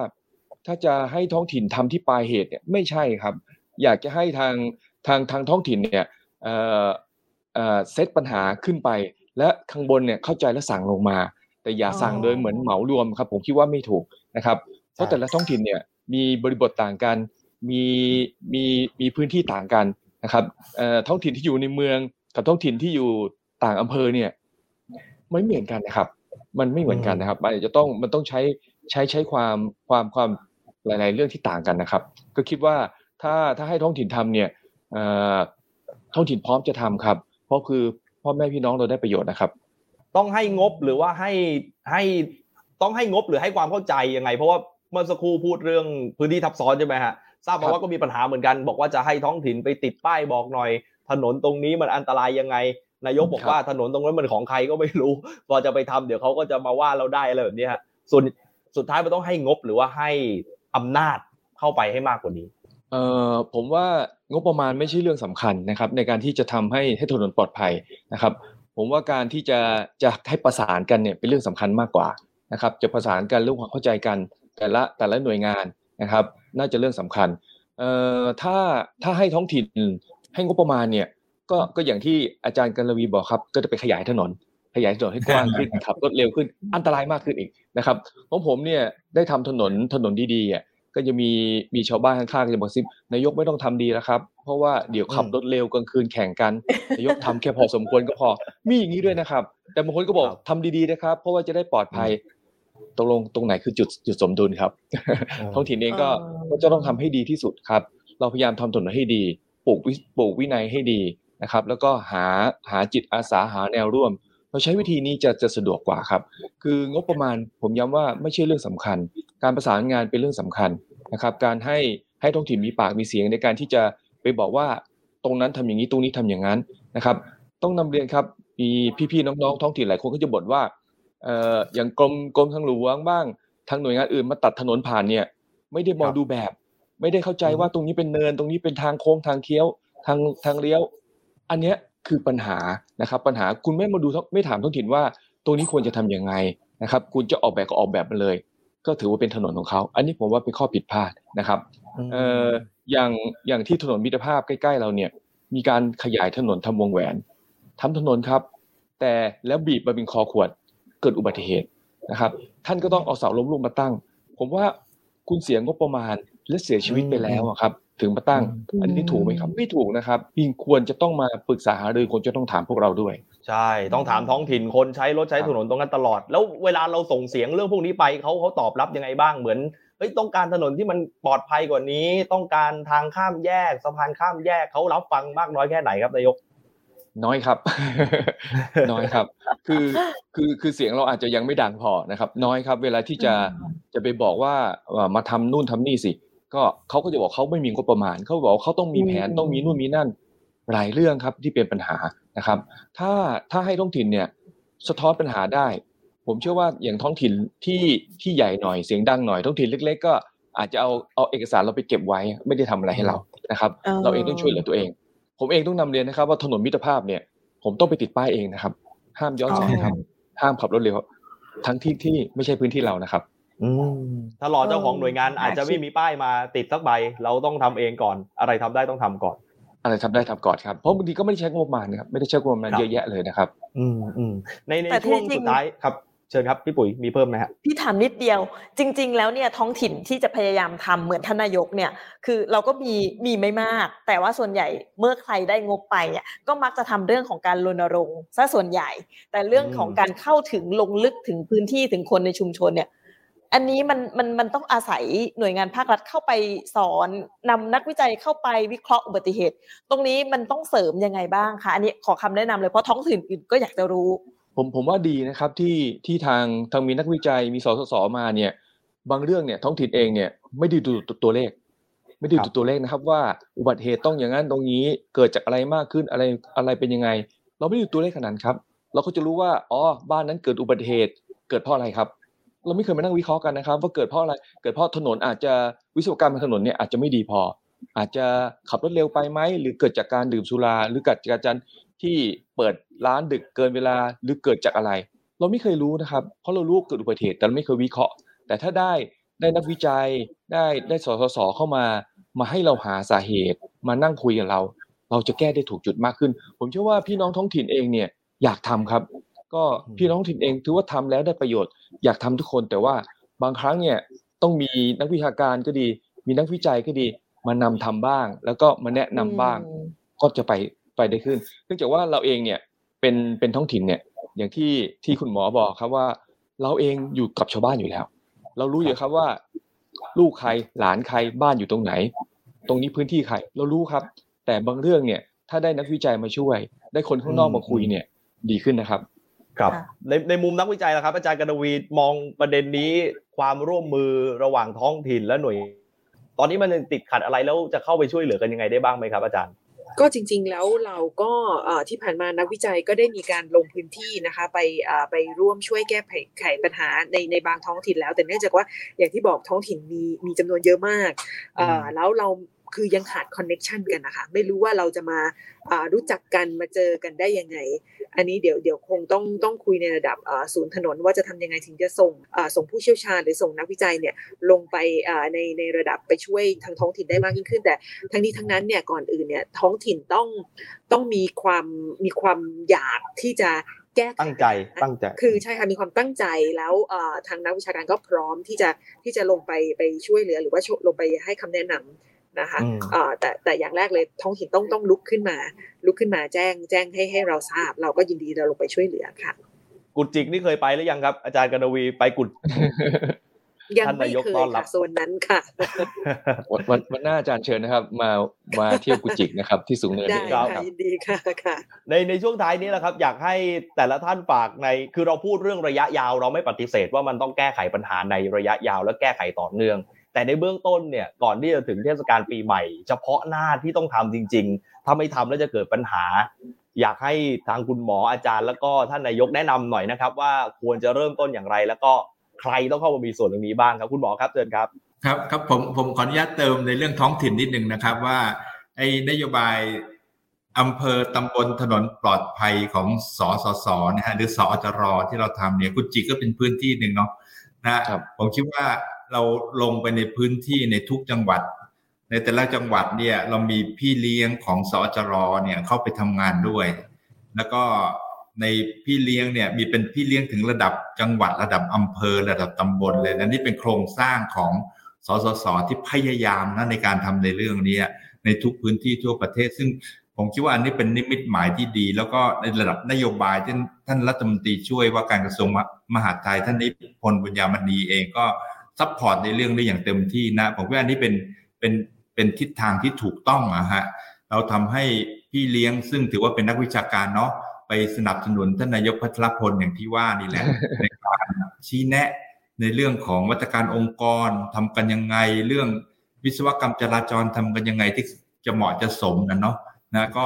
ถ้าจะให้ท้องถิ่นทำที่ปลายเหตุเนี่ยไม่ใช่ครับ อยากจะให้ทางทางทางท้องถิ่นเนี่ยเอ่อเอ่อเซตปัญหาขึ้นไป และข้างบนเนี่ยเข้าใจและสั่งลงมา แต่อย่าสั่งโดยเหมือนเหมารวมครับ ผมคิดว่าไม่ถูกนะครับ เพราะแต่ละท้องถิ่นเนี่ยมีบริบทต่างกัน มีมีมีพื้นที่ต่างกันนะครับเอ่อท้องถิ่นที่อยู่ในเมืองกับท้องถิ่นที่อยู่ต่างอำเภอเนี่ยไม่เหมือนกันนะครับ มันไม่เหมือนกันนะครับมันอาจจะต้องมันต้องใช้ใช้ใช้ความความความหลาย ๆ เรื่องที่ต่างกันนะครับ ก็คิดว่าถ้าถ้าให้ท้องถิ่นทำเนี่ยเอ่อท้องถิ่นพร้อมจะทำครับ เพราะคือพ่อแม่พี่น้องเราได้ประโยชน์นะครับ ต้องให้งบหรือว่าให้ให้ต้องให้งบหรือให้ความเข้าใจยังไง เพราะว่าเมื่อสักครู่พูดเรื่องพื้นที่ทับซ้อนใช่ไหมฮะ ทราบมาว่าก็มีปัญหาเหมือนกันบอกว่าจะให้ท้องถิ่นไปติดป้ายบอกหน่อย ถนนตรงนี้มันอันตรายยังไงนายกบอกว่าถนนตรงนั้นมันของใครก็ไม่รู้ พอจะไปทำเดี๋ยวเขาก็จะมาว่าเราได้อะไรแบบนี้ฮะส่วนสุดท้ายมันต้องให้งบหรือว่าให้อำนาจเข้าไปให้มากกว่านี้เอ่อผมว่างบประมาณไม่ใช่เรื่องสำคัญนะครับ ในการที่จะทำให้ให้ถนนปลอดภัยนะครับ ผมว่าการที่จะจะให้ประสานกันเนี่ยเป็นเรื่องสำคัญมากกว่านะครับ จะประสานกันเรื่องความเข้าใจกันแต่ละแต่ละหน่วยงาน นะครับ น่าจะเรื่องสำคัญเอ่อถ้าถ้าให้ท้องถิ่นให้งบประมาณเนี่ย ก็ก็อย่างที่อาจารย์กัลวีบอกครับ ก็จะไปขยายถนน ขยายถนนให้กว้างขึ้นขับรถเร็วขึ้น อันตรายมากขึ้นอีกนะครับของผมเนี่ยได้ทำถนนถนนดีๆอะก็จะมีมีชาวบ้านข้างๆจะบอกซิบนายกไม่ต้องทำดีแล้วครับ เพราะว่าเดี๋ยวขับรถเร็วกลางคืนแข่งกันนายกทำแค่พอสมควรก็พอมีอย่างนี้ด้วยนะครับ แต่บางคนก็บอกครับทำดีๆนะครับ เพราะว่าจะได้ปลอดภัย ตกลงตรงไหนคือจุดจุดสมดุลครับ ท้องถิ่นเองก็อ๋อก็จะต้องทำให้ดีที่สุดครับ เราพยายามทำถนนให้ดี ปลูกวิปลูกวินัยให้ดีนะครับ แล้วก็หาหาจิตอาสาหาแนวร่วม เราใช้วิธีนี้จะจะสะดวกกว่าครับ คืองบประมาณผมย้ำว่าไม่ใช่เรื่องสำคัญ การประสานงานเป็นเรื่องสำคัญนะครับ การให้ให้ท้องถิ่นมีปากมีเสียงในการที่จะไปบอกว่าตรงนั้นทำอย่างนี้ตรงนี้ทำอย่างนั้นนะครับ ต้องนำเรียนครับมีพี่ๆน้องๆท้องถิ่นหลายคนก็จะบ่นว่าเอ่ออย่างกรมกรมทางหลวงบ้างทางหน่วยงานอื่นมาตัดถนนผ่านเนี่ย ไม่ได้มองครับดูแบบ ไม่ได้เข้าใจว่าตรงนี้เป็นเนินตรงนี้เป็นทางโค้งทางเคี้ยวทางทางเลี้ยว อันเนี้ยคือปัญหานะครับ ปัญหาคุณไม่มาดูท้องไม่ถามท้องถิ่นว่า ตรงนี้ควรจะทำยังไงนะครับ คุณจะออกแบบก็ออกแบบมาเลย ก็ถือว่าเป็นถนนของเขา อันนี้ผมว่าเป็นข้อผิดพลาดนะครับเอ่ออย่างอย่างที่ถนนมิตรภาพใกล้ๆเราเนี่ย มีการขยายถนนทำวงแหวนทำถนนครับ แต่แล้วบีบมาเป็นคอขวด เกิดอุบัติเหตุนะครับ ท่านก็ต้องเอาเสาล้มลุกมาตั้ง ผมว่าคุณเสียงบประมาณและเสียชีวิตไปแล้วอะครับ ถึงมาตั้ง อันนี้ถูกไหมครับ ไม่ถูกนะครับยิ่งควรจะต้องมาปรึกษาหารือควรจะต้องถามพวกเราด้วย ใช่ ต้องถามท้องถิ่นคนใช้รถใช้ถนนตรงนั้นตลอด แล้วเวลาเราส่งเสียงเรื่องพวกนี้ไปเขาเขาตอบรับยังไงบ้างเหมือนเฮ้ยต้องการถนนที่มันปลอดภัยกว่านี้ ต้องการทางข้ามแยกสะพานข้ามแยกเขารับฟังมากน้อยแค่ไหนครับนายก น้อยครับ น้อยครับ คือคือคือเสียงเราอาจจะยังไม่ดังพอนะครับ น้อยครับ เวลาที่จะจะไปบอกว่าเอ่อมาทำนู่นทำนี่สิ ก็เขาก็จะบอกเขาไม่มีงบประมาณเขาบอกว่าเขาต้องมีแผนอืมต้องมีนู่นมีนั่นหลายเรื่องครับที่เป็นปัญหานะครับ ถ้าถ้าให้ท้องถิ่นเนี่ย สะท้อนปัญหาได้ ผมเชื่อว่าอย่างท้องถิ่นที่ที่ใหญ่หน่อยเสียงดังหน่อยท้องถิ่นเล็ก ๆ ก็อาจจะเอาเอาเอกสารเราไปเก็บไว้ ไม่ได้ทำอะไรให้เรานะครับอ๋อเราเองต้องช่วยเหลือตัวเอง ผมเองต้องนำเรียนนะครับ ว่าถนนมิตรภาพเนี่ย ผมต้องไปติดป้ายเองนะครับ ห้ามย้อนสอนครับห้ามขับรถเร็วทั้งที่ที่ไม่ใช่พื้นที่เรานะครับอืมถ้ารอเจ้าของหน่วยงานอาจจะไม่มีป้ายมาติดสักใบ เราต้องทำเองก่อน อะไรทำได้ต้องทำก่อน อะไรทำได้ทำก่อนครับเพราะบางทีก็ไม่ได้ใช้งบประมาณนะครับไม่ได้ใช้งบประมาณครับเยอะแยะเลยนะครับ อืมอืมในในแต่ที่ช่วงจริงสุดท้ายครับเชิญครับพี่ปุ๋ยมีเพิ่มไหมฮะพี่ถามนิดเดียว จริง ๆ แล้วเนี่ยท้องถิ่นที่จะพยายามทำเหมือนทนายกเนี่ยคือเราก็มีมีไม่มาก แต่ว่าส่วนใหญ่เมื่อใครได้งบไปอะก็มักจะทำเรื่องของการรณรงค์ซะส่วนใหญ่ แต่เรื่องของการเข้าถึงลงลึกถึงพื้นที่ถึงคนในชุมชนเนี่ยอันนี้มันมันมันต้องอาศัยหน่วยงานภาครัฐเข้าไปสอนนำนักวิจัยเข้าไปวิเคราะห์อุบัติเหตุ ตรงนี้มันต้องเสริมยังไงบ้างคะอันนี้ขอคำแนะนำเลยเพราะท้องถิ่นอื่นก็อยากจะรู้ ผมผมว่าดีนะครับที่ที่ทางทางมีนักวิจัยมีสสสมาเนี่ย บางเรื่องเนี่ยท้องถิ่นเองเนี่ยไม่ได้ดูตัวเลข ไม่ได้ครัดูบตัวเลขนะครับ ว่าอุบัติเหตุต้องอย่างนั้นตรงนี้เกิดจากอะไรมากขึ้นอะไรอะไรเป็นยังไง เราไม่ได้ดูตัวเลขขนาดนั้นครับ เราก็จะรู้ว่าอ๋อบ้านนั้นเกิดอุบัติเหตุเกิดเพราะอะไรครับ เราไม่เคยมานั่งวิเคราะห์กันนะครับ ว่าเกิดเพราะอะไรเกิดเพราะถนนอาจจะวิศวกรรมทางถนนเนี่ยอาจจะไม่ดีพอ อาจจะขับรถเร็วไปไหมหรือเกิดจากการดื่มสุราหรือเกิดจากการที่เปิด ร้านดึกเกินเวลาหรือเกิดจากอะไร เราไม่เคยรู้นะครับ เพราะเรารู้ว่าเกิดอุบัติเหตุแต่เราไม่เคยวิเคราะห์ แต่ถ้าได้ได้นักวิจัยได้ได้สสสเข้ามา มาให้เราหาสาเหตุ มานั่งคุยกับเรา เราจะแก้ได้ถูกจุดมากขึ้น ผมเชื่อว่าพี่น้องท้องถิ่นเองเนี่ยอยากทำครับ ก็พี่น้องท้องถิ่นเองถือว่าทำแล้วได้ประโยชน์ อยากทำทุกคนแต่ว่าบางครั้งเนี่ยต้องมีนักวิชาการก็ดี มีนักวิจัยก็ดี มานำทำบ้าง แล้วก็มาแนะนำบ้างอืมก็จะไปไปได้ขึ้น เนื่องจากว่าเราเองเนี่ย เป็นเป็นท้องถิ่นเนี่ย อย่างที่ที่คุณหมอบอกครับว่า เราเองอยู่กับชาวบ้านอยู่แล้ว เรารู้อยู่ครับว่า ลูกใครหลานใครบ้านอยู่ตรงไหน ตรงนี้พื้นที่ใคร เรารู้ครับ แต่บางเรื่องเนี่ย ถ้าได้นักวิจัยมาช่วย ได้คนข้างนอกมาคุยเนี่ย ดีขึ้นนะครับครับค่ะในในมุมนักวิจัยนะครับ อาจารย์กนวีมองประเด็นนี้ความร่วมมือระหว่างท้องถิ่นและหน่วย ตอนนี้มันยังติดขัดอะไรแล้วจะเข้าไปช่วยเหลือกันยังไงได้บ้างไหมครับ อาจารย์ ก็จริงๆแล้วเราก็เอ่อที่ผ่านมานักวิจัยก็ได้มีการลงพื้นที่นะคะไปเอ่อไปร่วมช่วยแก้ไขปัญหาในในบางท้องถิ่นแล้ว แต่เนื่องจากว่าอย่างที่บอกท้องถิ่นมีมีจำนวนเยอะมากเอ่อแล้วเรา คือยังขาด connection กันนะคะไม่รู้ว่าเราจะมาอ่ารู้จักกันมาเจอกันได้ยังไง อันนี้เดี๋ยวเดี๋ยวคงต้องต้องคุยในระดับอ่าศูนย์ถนนว่าจะทำยังไงถึงจะส่งอ่าส่งผู้เชี่ยวชาญหรือส่งนักวิจัยเนี่ยลงไปอ่าในในระดับไปช่วยทางท้องถิ่นได้มากยิ่งขึ้น แต่ทั้งนี้ทั้งนั้นเนี่ยก่อนอื่นเนี่ยท้องถิ่นต้องต้องมีความมีความอยากที่จะแก้ไขตั้งใจตั้งใจ คือใช่ค่ะมีความตั้งใจแล้วเอ่อทางนักวิชาการก็พร้อมที่จะที่จะลงไปไปช่วยเหลือ หรือว่าช่วยลงไปให้คำแนะนำ นะคะอืมเอ่อแต่แต่อย่างแรกเลยท้องถิ่นต้องต้องลุกขึ้นมา ลุกขึ้นมาแจ้งแจ้งให้ให้เราทราบ เราก็ยินดีเราลงไปช่วยเหลือค่ะ กุดจิกนี่เคยไปหรือยังครับ อาจารย์กนวีไปกุดยังท่านไม่นายกเคยต้อนรับค่ะโซนนั้นค่ะวันวันวันหน้าอาจารย์เชิญนะครับ มามาเที่ยวกุจิกนะครับ ที่สูงเนินได้นี่ครัค่ะบยินดีค่ะค่ะ ในในช่วงท้ายนี้แหละครับ อยากให้แต่ละท่านฝากในคือเราพูดเรื่องระยะยาว เราไม่ปฏิเสธว่ามันต้องแก้ไขปัญหาในระยะยาวและแก้ไขต่อเนื่อง แต่ในเบื้องต้นเนี่ยก่อนที่จะถึงเทศกาลปีใหม่ เฉพาะหน้าที่ต้องทำจริง ๆ ถ้าไม่ทำแล้วจะเกิดปัญหา อยากให้ทางคุณหมออาจารย์ แล้วก็ท่านนายกแนะนำหน่อยนะครับ ว่าควรจะเริ่มต้นอย่างไร แล้วก็ใครต้องเข้ามามีส่วนตรงนี้บ้างครับ คุณหมอครับเชิญครับครับครับผมผมขออนุญาตเติมในเรื่องท้องถิ่นนิดนึงนะครับว่าไอ้นโยบายอำเภอตำบลถนนปลอดภัยของสสสนะฮะหรือสอจรที่เราทำเนี่ยกุจิก็เป็นพื้นที่หนึ่งเนาะนะครับผมคิดว่า เราลงไปในพื้นที่ในทุกจังหวัด ในแต่ละจังหวัดเนี่ยเรามีพี่เลี้ยงของสอจรเนี่ยเข้าไปทำงานด้วย แล้วก็ในพี่เลี้ยงเนี่ยมีเป็นพี่เลี้ยงถึงระดับจังหวัดระดับอำเภอระดับตำบลเลยนะนี่เป็นโครงสร้างของสสสที่พยายามนะในการทำในเรื่องนี้ในทุกพื้นที่ทั่วประเทศ ซึ่งผมคิดว่าอันนี้เป็นนิมิตหมายที่ดี แล้วก็ในระดับนโยบายที่ท่านรัฐมนตรีช่วยว่าการกระทรวงมหาดไทยท่านนิพนธ์บุญญามณีเองก็ support ในเรื่องนี้อย่างเต็มที่นะผมว่าอันนี้เป็นเป็นเป็นทิศทางที่ถูกต้องอะฮะเราทำให้พี่เลี้ยงซึ่งถือว่าเป็นนักวิชาการเนาะไปสนับสนุนท่านนายกพัทรพลอย่างที่ว่านี่แหละในการชี้แนะในเรื่องของมาตรการองค์กรทำกันยังไงเรื่องวิศวกรรมจราจรทำกันยังไงที่จะเหมาะจะสมกันเนาะนะก็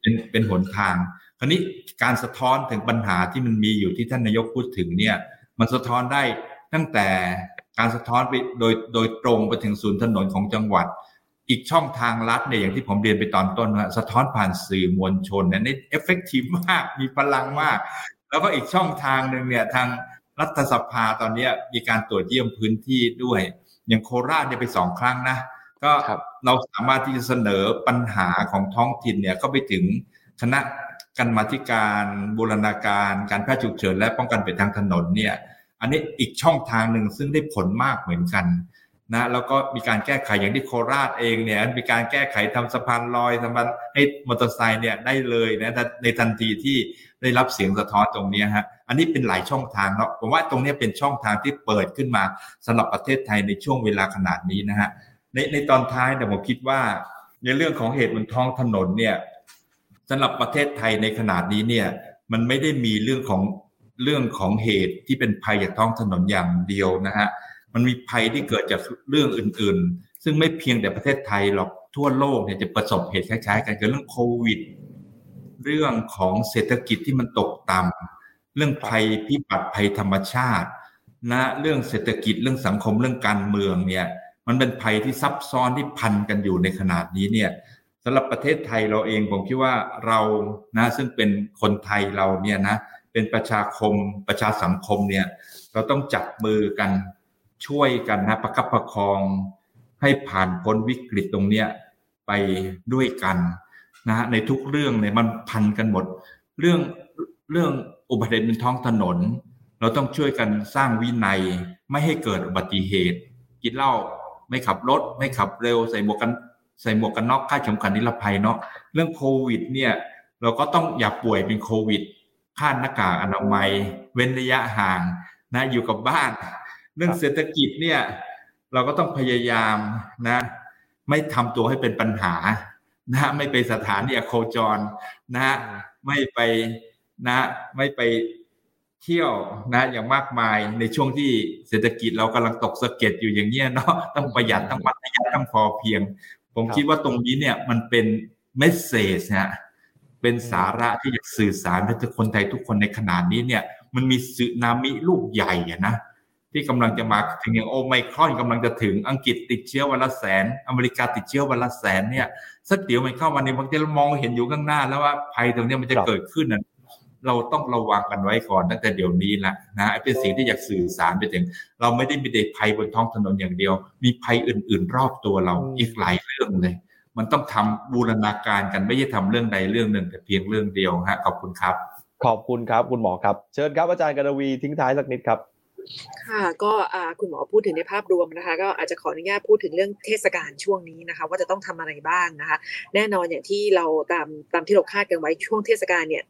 เป็นเป็นหนทาง คราวนี้การสะท้อนถึงปัญหาที่มันมีอยู่ที่ท่านนายกพูดถึงเนี่ย มันสะท้อนได้ตั้งแต่ การสะท้อนไปโดยโดยตรงไปถึงศูนย์ถนนของจังหวัด อีกช่องทางลัดเนี่ยอย่างที่ผมเรียนไปตอนต้นว่าสะท้อนผ่านสื่อมวลชนเนี่ยนี่เอฟเฟกตีฟมากมีพลังมาก แล้วก็อีกช่องทางหนึ่งเนี่ยทางรัฐสภาตอนเนี้ยมีการตรวจเยี่ยมพื้นที่ด้วย อย่างโคราชเนี่ยไปสองครั้งนะ ก็ครับเราสามารถที่จะเสนอปัญหาของท้องถิ่นเนี่ยเข้าไปถึงคณะกรรมาธิการบูรณาการการแพทย์ฉุกเฉินและป้องกันเป็นทางถนนเนี่ย อันนี้อีกช่องทางหนึ่งซึ่งได้ผลมากเหมือนกันนะแล้วก็มีการแก้ไขอย่างที่โคราชเองเนี่ยมีการแก้ไขทำสะพานลอยทำมันให้มอเตอร์ไซค์เนี่ยได้เลยนะในทันทีที่ได้รับเสียงสะท้อนตรงนี้ฮะอันนี้เป็นหลายช่องทางเนาะผมว่าตรงนี้เป็นช่องทางที่เปิดขึ้นมาสำหรับประเทศไทยในช่วงเวลาขนาดนี้นะฮะในในตอนท้ายเนี่ผมคิดว่า ในเรื่องของเหตุบนท้องถนนเนี่ยสำหรับประเทศไทยในขนาดนี้เนี่ยมันไม่ได้มีเรื่องของ เรื่องของเหตุที่เป็นภัยจากท้องถนนอย่างเดียวนะฮะมันมีภัยที่เกิดจากเรื่องอื่นๆ ซึ่งไม่เพียงแต่ประเทศไทยหรอกทั่วโลกเนี่ยจะประสบเหตุคล้ายๆกันคือเรื่องโควิด เรื่องของเศรษฐกิจที่มันตกต่ำเรื่องภัยพิบัติภัยธรรมชาตินะเรื่องเศรษฐกิจเรื่องสังคมเรื่องการเมืองเนี่ยมันเป็นภัยที่ซับซ้อนที่พันกันอยู่ในขนาดนี้เนี่ยสำหรับประเทศไทยเราเองผมคิดว่าเรานะซึ่งเป็นคนไทยเราเนี่ยนะ เป็นประชาคมประชาสังคมเนี่ยเราต้องจับมือกันช่วยกันนะประคับประคอง ให้ผ่านพ้นวิกฤตตรงเนี้ยไปด้วยกันนะฮะในทุกเรื่องเนี่ยมันพันกันหมด เรื่องเรื่องอุบัติเหตุบนท้องถนน เราต้องช่วยกันสร้างวินัยไม่ให้เกิดอุบัติเหตุ กินเหล้าไม่ขับรถ ไม่ขับเร็วใส่หมวกกันใส่หมวกกันน็อกคาเข็มขัดนิรภัยเนาะเรื่องโควิดเนี่ยเราก็ต้องอย่าป่วยเป็นโควิด คาดหน้ากากอนามัย เว้นระยะห่างนะอยู่กับบ้าน เรื่องเศรษฐกิจเนี่ยเราก็ต้องพยายามนะ ไม่ทำตัวให้เป็นปัญหานะไม่ไปสถานที่โคจรนะ ไม่ไปนะ ไม่ไปเที่ยวนะอย่างมากมายในช่วงที่เศรษฐกิจเรากำลังตกสะเก็ดอยู่อย่างเงี้ยเนาะต้องประหยัดต้องมัธยัติต้องพอเพียง ผมคิดว่าตรงนี้เนี่ยมันเป็นเมสเซจฮะ เป็นสาระที่จะสื่อสารให้ทุกคนไทยทุกคนในขนาดนี้เนี่ย มันมีสึนามิลูกใหญ่อะนะที่กำลังจะมาถึงอย่างโอไมครอนกำลังจะถึงอังกฤษติดเชื้อวันละแสน อเมริกาติดเชื้อวันละแสนเนี่ยสักเดี๋ยวมันเข้ามาในบางทีเรามองเห็นอยู่ข้างหน้า แล้วว่าภัยตรงนี้มันจะเกิดขึ้นนะเราต้องระวังกันไว้ก่อนตั้งแต่เดี๋ยวนี้ละนะเป็นสิ่งที่อยากสื่อสารไปถึง เราไม่ได้มีแต่ภัยบนท้องถนนอย่างเดียว มีภัยอื่น ๆ รอบตัวเราอีกหลายเรื่องเลย มันต้องทำบูรณาการกันไม่ใช่ทำเรื่องใดเรื่องหนึ่ง แต่เพียงเรื่องเดียวฮะขอบคุณครับ ขอบคุณครับคุณหมอครับ เชิญครับอาจารย์กนวีทิ้งท้ายสักนิดครับ ค่ะก็คุณหมอพูดถึงในภาพรวมนะคะ ก็อาจจะขออนุญาตพูดถึงเรื่องเทศกาลช่วงนี้นะคะ ว่าจะต้องทำอะไรบ้างนะคะ แน่นอนอย่างที่เราตามตามที่เราคาดกันไว้ช่วงเทศกาลเนี่ย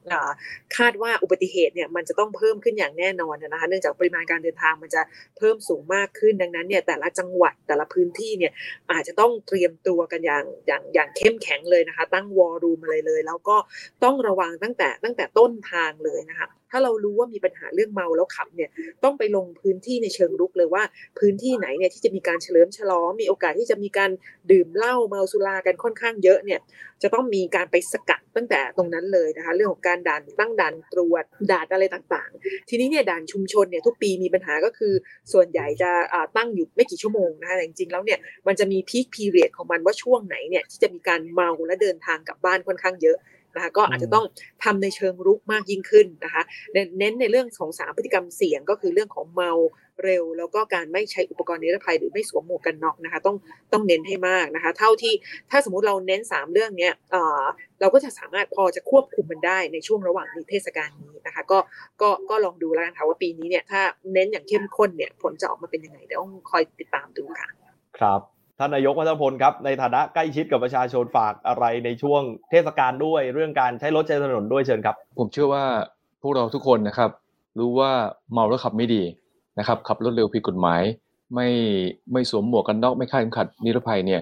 คาดว่าอุบัติเหตุเนี่ยมันจะต้องเพิ่มขึ้นอย่างแน่นอนนะคะ เนื่องจากปริมาณการเดินทางมันจะเพิ่มสูงมากขึ้นดังนั้นเนี่ยแต่ละจังหวัดแต่ละพื้นที่เนี่ยอาจจะต้องเตรียมตัวกันอย่างอย่างอย่างเข้มแข็งเลยนะคะ ตั้งวอลลุ่มอะไรเลย แล้วก็ต้องระวังตั้งแต่ตั้งแต่ต้นทางเลยนะคะ ถ้าเรารู้ว่ามีปัญหาเรื่องเมาแล้วขับเนี่ยต้องไปลงพื้นที่ในเชิงรุกเลยว่า พื้นที่ไหนเนี่ยที่จะมีการเฉลิมฉลองมีโอกาสที่จะมีการดื่มเหล้าเมาสุรากันค่อนข้างเยอะเนี่ยจะต้องมีการไปสกัดตั้งแต่ตรงนั้นเลยนะคะเรื่องของการด่านตั้งด่านตรวจด่านอะไรต่างๆ ทีนี้เนี่ยด่านชุมชนเนี่ยทุกปีมีปัญหาก็คือ ส่วนใหญ่จะตั้งอยู่ไม่กี่ชั่วโมงนะคะแต่จริงๆแล้วเนี่ยมันจะมีพีคพีเรียดของมันว่าช่วงไหนเนี่ยที่จะมีการเมาและเดินทางกลับบ้านค่อนข้างเยอะ นะคะก็อาจจะต้องทำในเชิงรุกมากยิ่งขึ้นนะคะเน้นในเรื่องของสามพฤติกรรมเสี่ยงก็คือเรื่องของเมาเร็ว แล้วก็การไม่ใช้อุปกรณ์นิรภัยหรือไม่สวมหมวกกันน็อกนะคะต้องต้องเน้นให้มากนะคะ เท่าที่ถ้าสมมุติเราเน้น 3 เรื่องเนี้ยเราก็จะสามารถพอจะควบคุมมันได้ในช่วงระหว่างเทศกาลนี้นะคะก็ก็ก็ลองดูแล้วกันค่ะว่าปีนี้เนี่ยถ้าเน้นอย่างเข้มข้นเนี่ยผลจะออกมาเป็นยังไงเดี๋ยวต้องคอยติดตามดูค่ะ ครับ ท่านนายกวัฒนพลครับในฐานะใกล้ชิดกับประชาชนฝากอะไรในช่วงเทศกาลด้วยเรื่องการใช้รถใช้ถนนด้วยเชิญครับ ผมเชื่อว่าพวกเราทุกคนนะครับ รู้ว่าเมาแล้วขับไม่ดีนะครับขับรถเร็วผิดกฎหมาย ไม่ไม่สวมหมวกกันน็อกไม่คาดเข็มขัดนิรภัยเนี่ย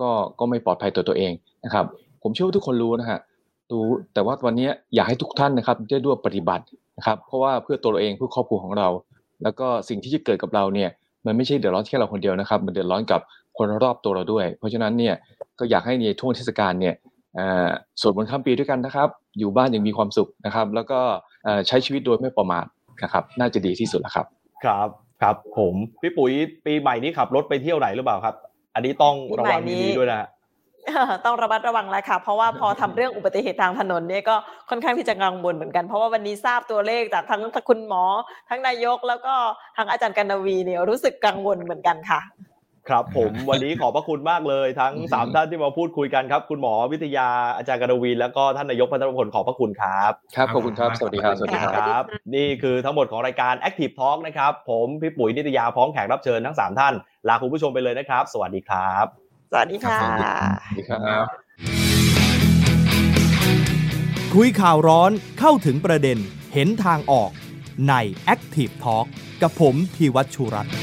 ก็ก็ไม่ปลอดภัยตัวตัวเองนะครับ ผมเชื่อว่าทุกคนรู้นะฮะรู้แต่ว่าวันนี้อยากให้ทุกท่านนะครับได้ด้วยปฏิบัตินะครับ เพราะว่าเพื่อตัวเราเองเพื่อครอบครัวของเรา แล้วก็สิ่งที่จะเกิดกับเราเนี่ยมันไม่ใช่เดือดร้อนแค่เราคนเดียวนะครับ มันเดือดร้อนกับ คนรอบตัวเราด้วย เพราะฉะนั้นเนี่ยก็อยากให้ในช่วงเทศกาลเนี่ยสวดมนต์ข้ามปีด้วยกันนะครับ อยู่บ้านอย่างมีความสุขนะครับ แล้วก็ใช้ชีวิตโดยไม่ประมาทนะครับ น่าจะดีที่สุดแล้วครับ ครับครับผมพี่ปุ๋ยปีใหม่นี้ขับรถไปเที่ยวไหนหรือเปล่าครับ อันนี้ต้องระวังดีๆด้วยนะต้องระมัดระวังแล้วค่ะ เพราะว่าพอทำเรื่องอุบัติเหตุทางถนนเนี่ยก็ค่อนข้างที่จะกังวลเหมือนกัน เพราะว่าวันนี้ทราบตัวเลขจากทั้งคุณหมอ ทั้งนายกแล้วก็ทั้งอาจารย์กันวีเนี่ยรู้สึกกังวลเหมือนกันค่ะ ครับผมวันนี้ขอบพระคุณมากเลยทั้งสามท่านที่มาพูดคุยกันครับ คุณหมอวิทยาอาจารย์กนวีแล้วก็ท่านนายกพัฒนพลขอบพระคุณครับ ครับขอบคุณครับสวัสดีครับสวัสดีครับ นี่คือทั้งหมดของรายการ Active Talk นะครับ ผมพี่ปุ๋ยนิตยาพร้อมแขกรับเชิญทั้งสามท่าน ลาคุณผู้ชมไปเลยนะครับ สวัสดีครับ สวัสดีค่ะสวัสดีครับคุยข่าวร้อนเข้าถึงประเด็นเห็นทางออกใน Active Talk กับผมพีวัชชุรัตน์